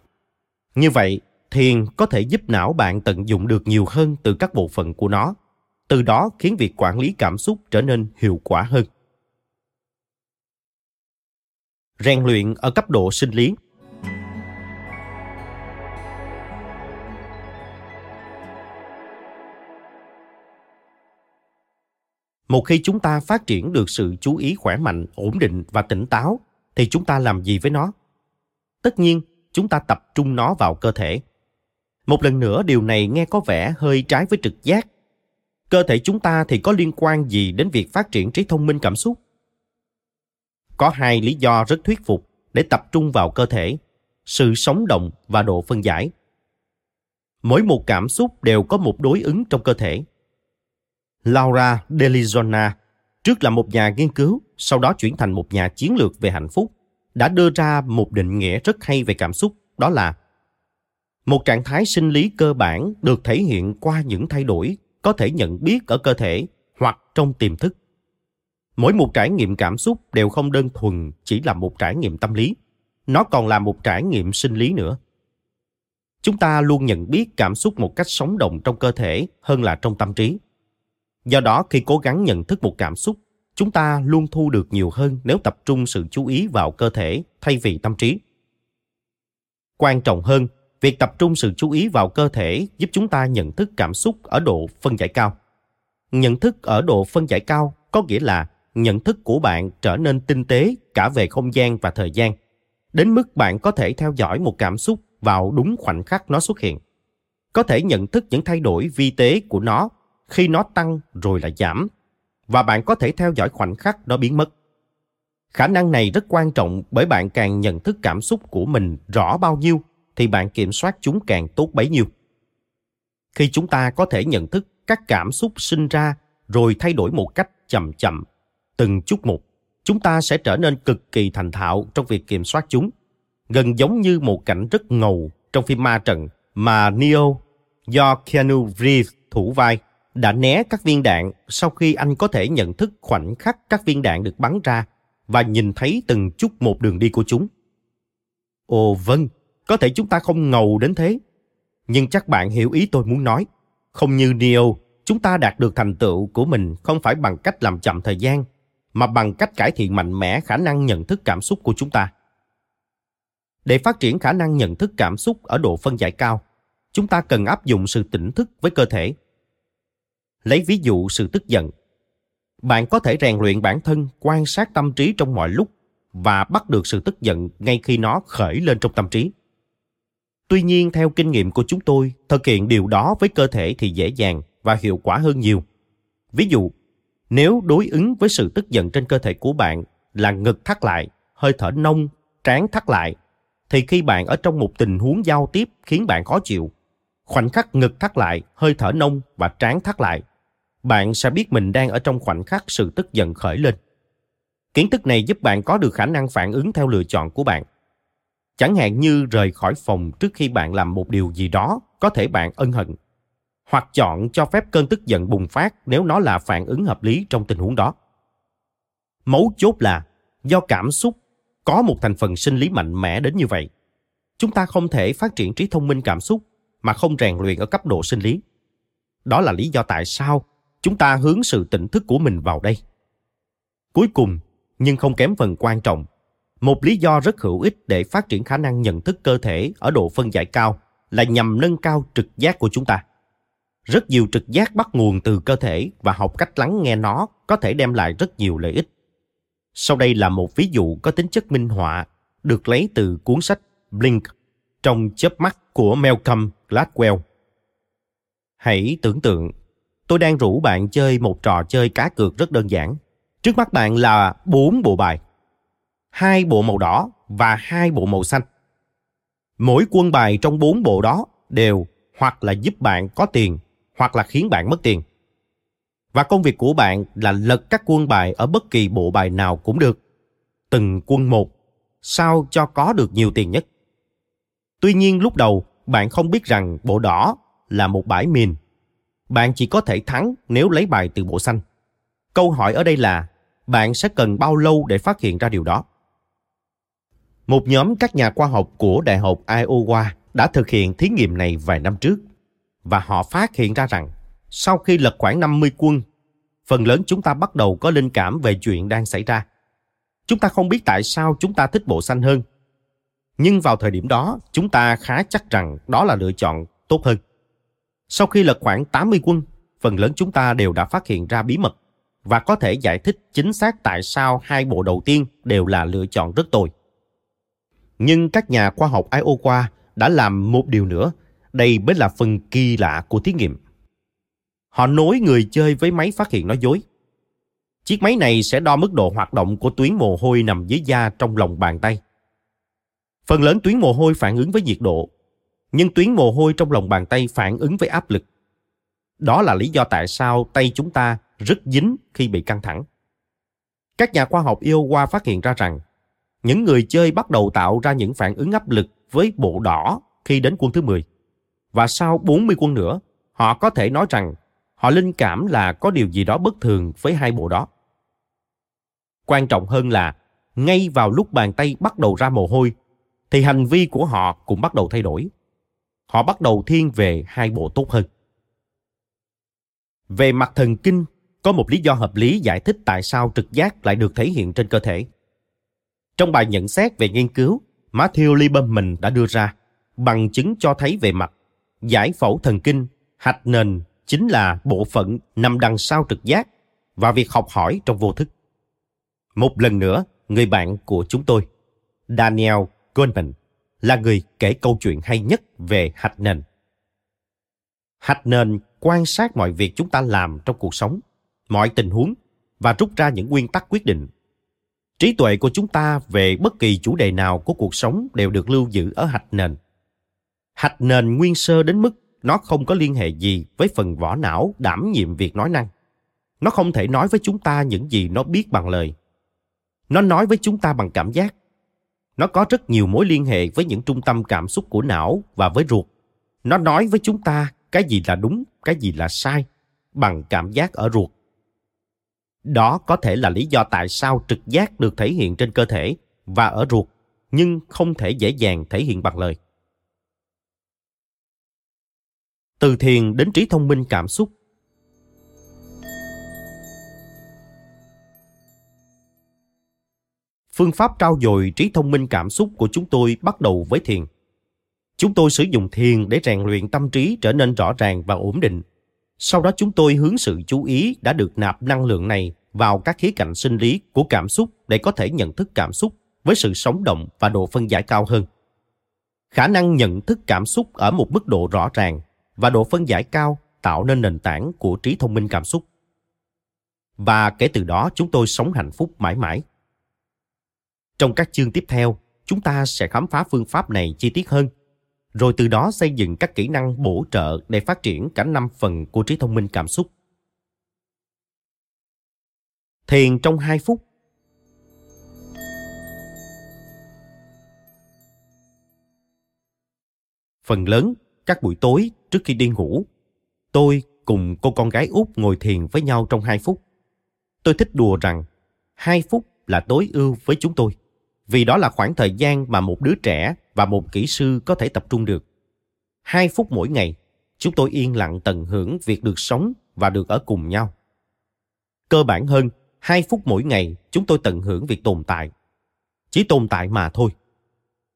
Như vậy, thiền có thể giúp não bạn tận dụng được nhiều hơn từ các bộ phận của nó, từ đó khiến việc quản lý cảm xúc trở nên hiệu quả hơn. Rèn luyện ở cấp độ sinh lý Một khi chúng ta phát triển được sự chú ý khỏe mạnh, ổn định và tỉnh táo, thì chúng ta làm gì với nó? Tất nhiên, chúng ta tập trung nó vào cơ thể. Một lần nữa điều này nghe có vẻ hơi trái với trực giác. Cơ thể chúng ta thì có liên quan gì đến việc phát triển trí thông minh cảm xúc? Có hai lý do rất thuyết phục để tập trung vào cơ thể, sự sống động và độ phân giải. Mỗi một cảm xúc đều có một đối ứng trong cơ thể. Laura Delizona, trước là một nhà nghiên cứu, sau đó chuyển thành một nhà chiến lược về hạnh phúc, đã đưa ra một định nghĩa rất hay về cảm xúc, đó là một trạng thái sinh lý cơ bản được thể hiện qua những thay đổi có thể nhận biết ở cơ thể hoặc trong tiềm thức. Mỗi một trải nghiệm cảm xúc đều không đơn thuần chỉ là một trải nghiệm tâm lý, nó còn là một trải nghiệm sinh lý nữa. Chúng ta luôn nhận biết cảm xúc một cách sống động trong cơ thể hơn là trong tâm trí. Do đó khi cố gắng nhận thức một cảm xúc, chúng ta luôn thu được nhiều hơn nếu tập trung sự chú ý vào cơ thể thay vì tâm trí. Quan trọng hơn, việc tập trung sự chú ý vào cơ thể giúp chúng ta nhận thức cảm xúc ở độ phân giải cao. Nhận thức ở độ phân giải cao có nghĩa là nhận thức của bạn trở nên tinh tế cả về không gian và thời gian, đến mức bạn có thể theo dõi một cảm xúc vào đúng khoảnh khắc nó xuất hiện. Có thể nhận thức những thay đổi vi tế của nó khi nó tăng rồi lại giảm, và bạn có thể theo dõi khoảnh khắc nó biến mất. Khả năng này rất quan trọng bởi bạn càng nhận thức cảm xúc của mình rõ bao nhiêu thì bạn kiểm soát chúng càng tốt bấy nhiêu. Khi chúng ta có thể nhận thức các cảm xúc sinh ra rồi thay đổi một cách chậm chậm, từng chút một, chúng ta sẽ trở nên cực kỳ thành thạo trong việc kiểm soát chúng, gần giống như một cảnh rất ngầu trong phim ma trận mà Neo do Keanu Reeves thủ vai đã né các viên đạn sau khi anh có thể nhận thức khoảnh khắc các viên đạn được bắn ra và nhìn thấy từng chút một đường đi của chúng. Ồ vâng, có thể chúng ta không ngầu đến thế. Nhưng chắc bạn hiểu ý tôi muốn nói. Không như Neo, chúng ta đạt được thành tựu của mình không phải bằng cách làm chậm thời gian, mà bằng cách cải thiện mạnh mẽ khả năng nhận thức cảm xúc của chúng ta. Để phát triển khả năng nhận thức cảm xúc ở độ phân giải cao, chúng ta cần áp dụng sự tỉnh thức với cơ thể. Lấy ví dụ sự tức giận. Bạn có thể rèn luyện bản thân quan sát tâm trí trong mọi lúc và bắt được sự tức giận ngay khi nó khởi lên trong tâm trí. Tuy nhiên, theo kinh nghiệm của chúng tôi, thực hiện điều đó với cơ thể thì dễ dàng và hiệu quả hơn nhiều. Ví dụ, nếu đối ứng với sự tức giận trên cơ thể của bạn là ngực thắt lại, hơi thở nông, trán thắt lại, thì khi bạn ở trong một tình huống giao tiếp khiến bạn khó chịu, khoảnh khắc ngực thắt lại, hơi thở nông và trán thắt lại, bạn sẽ biết mình đang ở trong khoảnh khắc sự tức giận khởi lên. Kiến thức này giúp bạn có được khả năng phản ứng theo lựa chọn của bạn. Chẳng hạn như rời khỏi phòng trước khi bạn làm một điều gì đó có thể bạn ân hận. Hoặc chọn cho phép cơn tức giận bùng phát nếu nó là phản ứng hợp lý trong tình huống đó. Mấu chốt là do cảm xúc có một thành phần sinh lý mạnh mẽ đến như vậy. Chúng ta không thể phát triển trí thông minh cảm xúc mà không rèn luyện ở cấp độ sinh lý. Đó là lý do tại sao chúng ta hướng sự tỉnh thức của mình vào đây. Cuối cùng, nhưng không kém phần quan trọng, một lý do rất hữu ích để phát triển khả năng nhận thức cơ thể ở độ phân giải cao là nhằm nâng cao trực giác của chúng ta. Rất nhiều trực giác bắt nguồn từ cơ thể và học cách lắng nghe nó có thể đem lại rất nhiều lợi ích. Sau đây là một ví dụ có tính chất minh họa được lấy từ cuốn sách Blink trong chớp mắt của Malcolm Gladwell. Hãy tưởng tượng, tôi đang rủ bạn chơi một trò chơi cá cược rất đơn giản. Trước mắt bạn là bốn bộ bài hai bộ màu đỏ và hai bộ màu xanh. Mỗi quân bài trong bốn bộ đó đều hoặc là giúp bạn có tiền hoặc là khiến bạn mất tiền. Và công việc của bạn là lật các quân bài ở bất kỳ bộ bài nào cũng được. Từng quân một, sao cho có được nhiều tiền nhất. Tuy nhiên lúc đầu bạn không biết rằng bộ đỏ là một bãi mìn. Bạn chỉ có thể thắng nếu lấy bài từ bộ xanh. Câu hỏi ở đây là bạn sẽ cần bao lâu để phát hiện ra điều đó? Một nhóm các nhà khoa học của Đại học Iowa đã thực hiện thí nghiệm này vài năm trước và họ phát hiện ra rằng sau khi lật khoảng 50 quân, phần lớn chúng ta bắt đầu có linh cảm về chuyện đang xảy ra. Chúng ta không biết tại sao chúng ta thích bộ xanh hơn. Nhưng vào thời điểm đó, chúng ta khá chắc rằng đó là lựa chọn tốt hơn. Sau khi lật khoảng 80 quân, phần lớn chúng ta đều đã phát hiện ra bí mật. và có thể giải thích chính xác tại sao hai bộ đầu tiên đều là lựa chọn rất tồi. Nhưng các nhà khoa học Iowa đã làm một điều nữa. Đây mới là phần kỳ lạ của thí nghiệm. Họ nối người chơi với máy phát hiện nói dối. Chiếc máy này sẽ đo mức độ hoạt động của tuyến mồ hôi nằm dưới da trong lòng bàn tay. Phần lớn tuyến mồ hôi phản ứng với nhiệt độ, nhưng tuyến mồ hôi trong lòng bàn tay phản ứng với áp lực. Đó là lý do tại sao tay chúng ta rất dính khi bị căng thẳng. Các nhà khoa học yêu qua phát hiện ra rằng những người chơi bắt đầu tạo ra những phản ứng áp lực với bộ đỏ khi đến quân thứ 10. Và sau 40 quân nữa, họ có thể nói rằng họ linh cảm là có điều gì đó bất thường với hai bộ đó. Quan trọng hơn là, ngay vào lúc bàn tay bắt đầu ra mồ hôi, thì hành vi của họ cũng bắt đầu thay đổi. Họ bắt đầu thiên về hai bộ tốt hơn. Về mặt thần kinh, có một lý do hợp lý giải thích tại sao trực giác lại được thể hiện trên cơ thể. Trong bài nhận xét về nghiên cứu, Matthew Lieberman đã đưa ra bằng chứng cho thấy về mặt giải phẫu thần kinh, hạch nền chính là bộ phận nằm đằng sau trực giác và việc học hỏi trong vô thức. Một lần nữa, người bạn của chúng tôi, Daniel Goldman, là người kể câu chuyện hay nhất về hạch nền. Hạch nền quan sát mọi việc chúng ta làm trong cuộc sống, mọi tình huống và rút ra những nguyên tắc quyết định. Trí tuệ của chúng ta về bất kỳ chủ đề nào của cuộc sống đều được lưu giữ ở hạch nền. Hạch nền nguyên sơ đến mức nó không có liên hệ gì với phần vỏ não đảm nhiệm việc nói năng. Nó không thể nói với chúng ta những gì nó biết bằng lời. Nó nói với chúng ta bằng cảm giác. Nó có rất nhiều mối liên hệ với những trung tâm cảm xúc của não và với ruột. Nó nói với chúng ta cái gì là đúng, cái gì là sai, bằng cảm giác ở ruột. Đó có thể là lý do tại sao trực giác được thể hiện trên cơ thể và ở ruột, nhưng không thể dễ dàng thể hiện bằng lời. Từ thiền đến trí thông minh cảm xúc Phương pháp trao dồi trí thông minh cảm xúc của chúng tôi bắt đầu với thiền. Chúng tôi sử dụng thiền để rèn luyện tâm trí trở nên rõ ràng và ổn định. Sau đó chúng tôi hướng sự chú ý đã được nạp năng lượng này vào các khía cạnh sinh lý của cảm xúc để có thể nhận thức cảm xúc với sự sống động và độ phân giải cao hơn. Khả năng nhận thức cảm xúc ở một mức độ rõ ràng và độ phân giải cao tạo nên nền tảng của trí thông minh cảm xúc. Và kể từ đó chúng tôi sống hạnh phúc mãi mãi. Trong các chương tiếp theo, chúng ta sẽ khám phá phương pháp này chi tiết hơn, rồi từ đó xây dựng các kỹ năng bổ trợ để phát triển cả năm phần của trí thông minh cảm xúc. Thiền trong 2 phút Phần lớn, các buổi tối trước khi đi ngủ, tôi cùng cô con gái út ngồi thiền với nhau trong 2 phút. Tôi thích đùa rằng 2 phút là tối ưu với chúng tôi vì đó là khoảng thời gian mà một đứa trẻ và một kỹ sư có thể tập trung được. Hai phút mỗi ngày, chúng tôi yên lặng tận hưởng việc được sống và được ở cùng nhau. Cơ bản hơn, hai phút mỗi ngày chúng tôi tận hưởng việc tồn tại. Chỉ tồn tại mà thôi.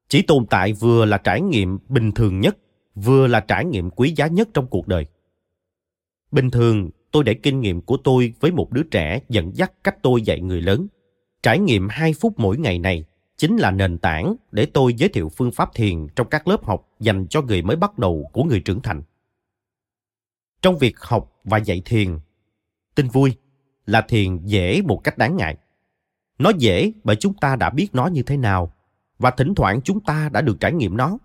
Chỉ tồn tại vừa là trải nghiệm bình thường nhất, vừa là trải nghiệm quý giá nhất trong cuộc đời. Bình thường, tôi để kinh nghiệm của tôi với một đứa trẻ dẫn dắt cách tôi dạy người lớn. Trải nghiệm hai phút mỗi ngày này chính là nền tảng để tôi giới thiệu phương pháp thiền trong các lớp học dành cho người mới bắt đầu của người trưởng thành. Trong việc học và dạy thiền, tin vui là thiền dễ một cách đáng ngại. Nó dễ bởi chúng ta đã biết nó như thế nào và thỉnh thoảng chúng ta đã được trải nghiệm nó.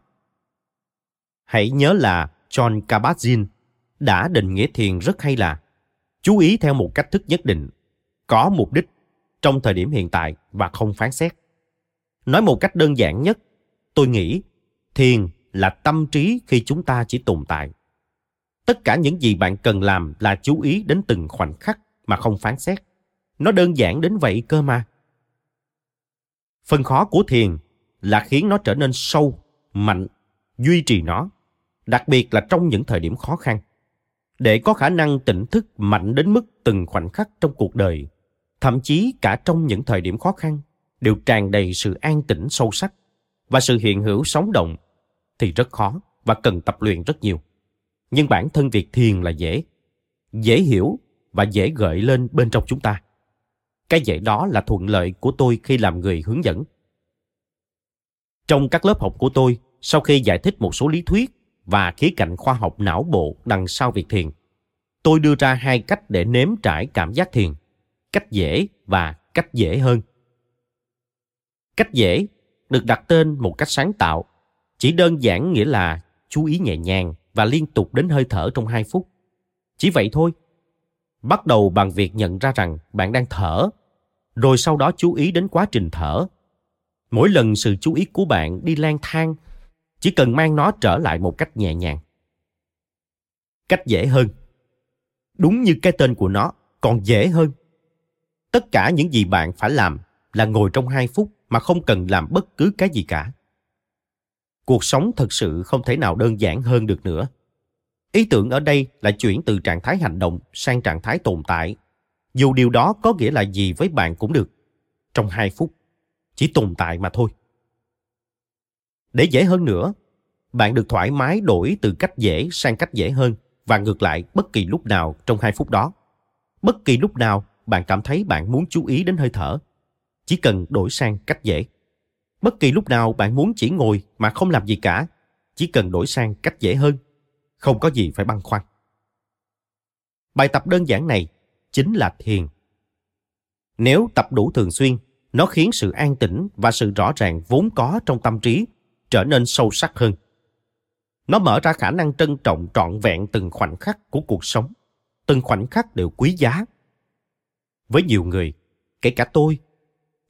Hãy nhớ là John Kabat-Zinn đã định nghĩa thiền rất hay là chú ý theo một cách thức nhất định, có mục đích trong thời điểm hiện tại và không phán xét. Nói một cách đơn giản nhất, tôi nghĩ thiền là tâm trí khi chúng ta chỉ tồn tại. Tất cả những gì bạn cần làm là chú ý đến từng khoảnh khắc mà không phán xét. Nó đơn giản đến vậy cơ mà. Phần khó của thiền là khiến nó trở nên sâu, mạnh, duy trì nó, đặc biệt là trong những thời điểm khó khăn. Để có khả năng tỉnh thức mạnh đến mức từng khoảnh khắc trong cuộc đời, thậm chí cả trong những thời điểm khó khăn, đều tràn đầy sự an tĩnh sâu sắc và sự hiện hữu sống động thì rất khó và cần tập luyện rất nhiều. Nhưng bản thân việc thiền là dễ. Dễ hiểu và dễ gợi lên bên trong chúng ta. Cái dễ đó là thuận lợi của tôi khi làm người hướng dẫn. Trong các lớp học của tôi, sau khi giải thích một số lý thuyết và khía cạnh khoa học não bộ đằng sau việc thiền, tôi đưa ra hai cách để nếm trải cảm giác thiền, cách dễ và cách dễ hơn. Cách dễ được đặt tên một cách sáng tạo, chỉ đơn giản nghĩa là chú ý nhẹ nhàng và liên tục đến hơi thở trong 2 phút. Chỉ vậy thôi. Bắt đầu bằng việc nhận ra rằng bạn đang thở, rồi sau đó chú ý đến quá trình thở. Mỗi lần sự chú ý của bạn đi lang thang, chỉ cần mang nó trở lại một cách nhẹ nhàng. Cách dễ hơn. Đúng như cái tên của nó, còn dễ hơn. Tất cả những gì bạn phải làm là ngồi trong 2 phút mà không cần làm bất cứ cái gì cả. Cuộc sống thật sự không thể nào đơn giản hơn được nữa. Ý tưởng ở đây là chuyển từ trạng thái hành động sang trạng thái tồn tại. Dù điều đó có nghĩa là gì với bạn cũng được. Trong 2 phút, chỉ tồn tại mà thôi. Để dễ hơn nữa, bạn được thoải mái đổi từ cách dễ sang cách dễ hơn và ngược lại bất kỳ lúc nào trong 2 phút đó. Bất kỳ lúc nào bạn cảm thấy bạn muốn chú ý đến hơi thở, chỉ cần đổi sang cách dễ. Bất kỳ lúc nào bạn muốn chỉ ngồi mà không làm gì cả, chỉ cần đổi sang cách dễ hơn. Không có gì phải băn khoăn. Bài tập đơn giản này chính là thiền. Nếu tập đủ thường xuyên, nó khiến sự an tĩnh và sự rõ ràng vốn có trong tâm trí trở nên sâu sắc hơn. Nó mở ra khả năng trân trọng trọn vẹn từng khoảnh khắc của cuộc sống. Từng khoảnh khắc đều quý giá. Với nhiều người, kể cả tôi,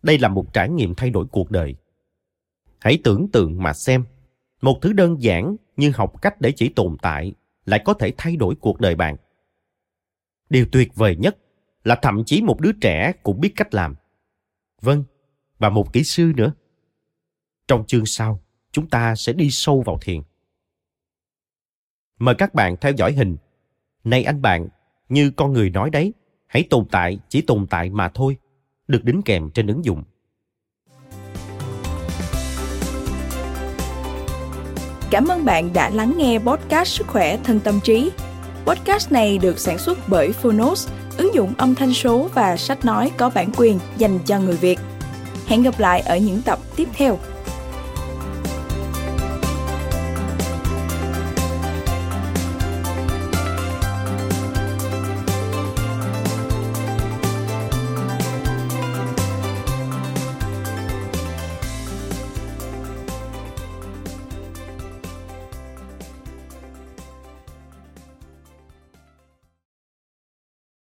đây là một trải nghiệm thay đổi cuộc đời. Hãy tưởng tượng mà xem, một thứ đơn giản như học cách để chỉ tồn tại lại có thể thay đổi cuộc đời bạn. Điều tuyệt vời nhất là thậm chí một đứa trẻ cũng biết cách làm. Vâng, và một kỹ sư nữa. Trong chương sau, chúng ta sẽ đi sâu vào thiền. Mời các bạn theo dõi hình. Này anh bạn, như con người nói đấy, hãy tồn tại chỉ tồn tại mà thôi, được đính kèm trên ứng dụng. Cảm ơn bạn đã lắng nghe podcast Sức khỏe thân tâm trí. Podcast này được sản xuất bởi Phonos, ứng dụng âm thanh số và sách nói có bản quyền dành cho người Việt. Hẹn gặp lại ở những tập tiếp theo.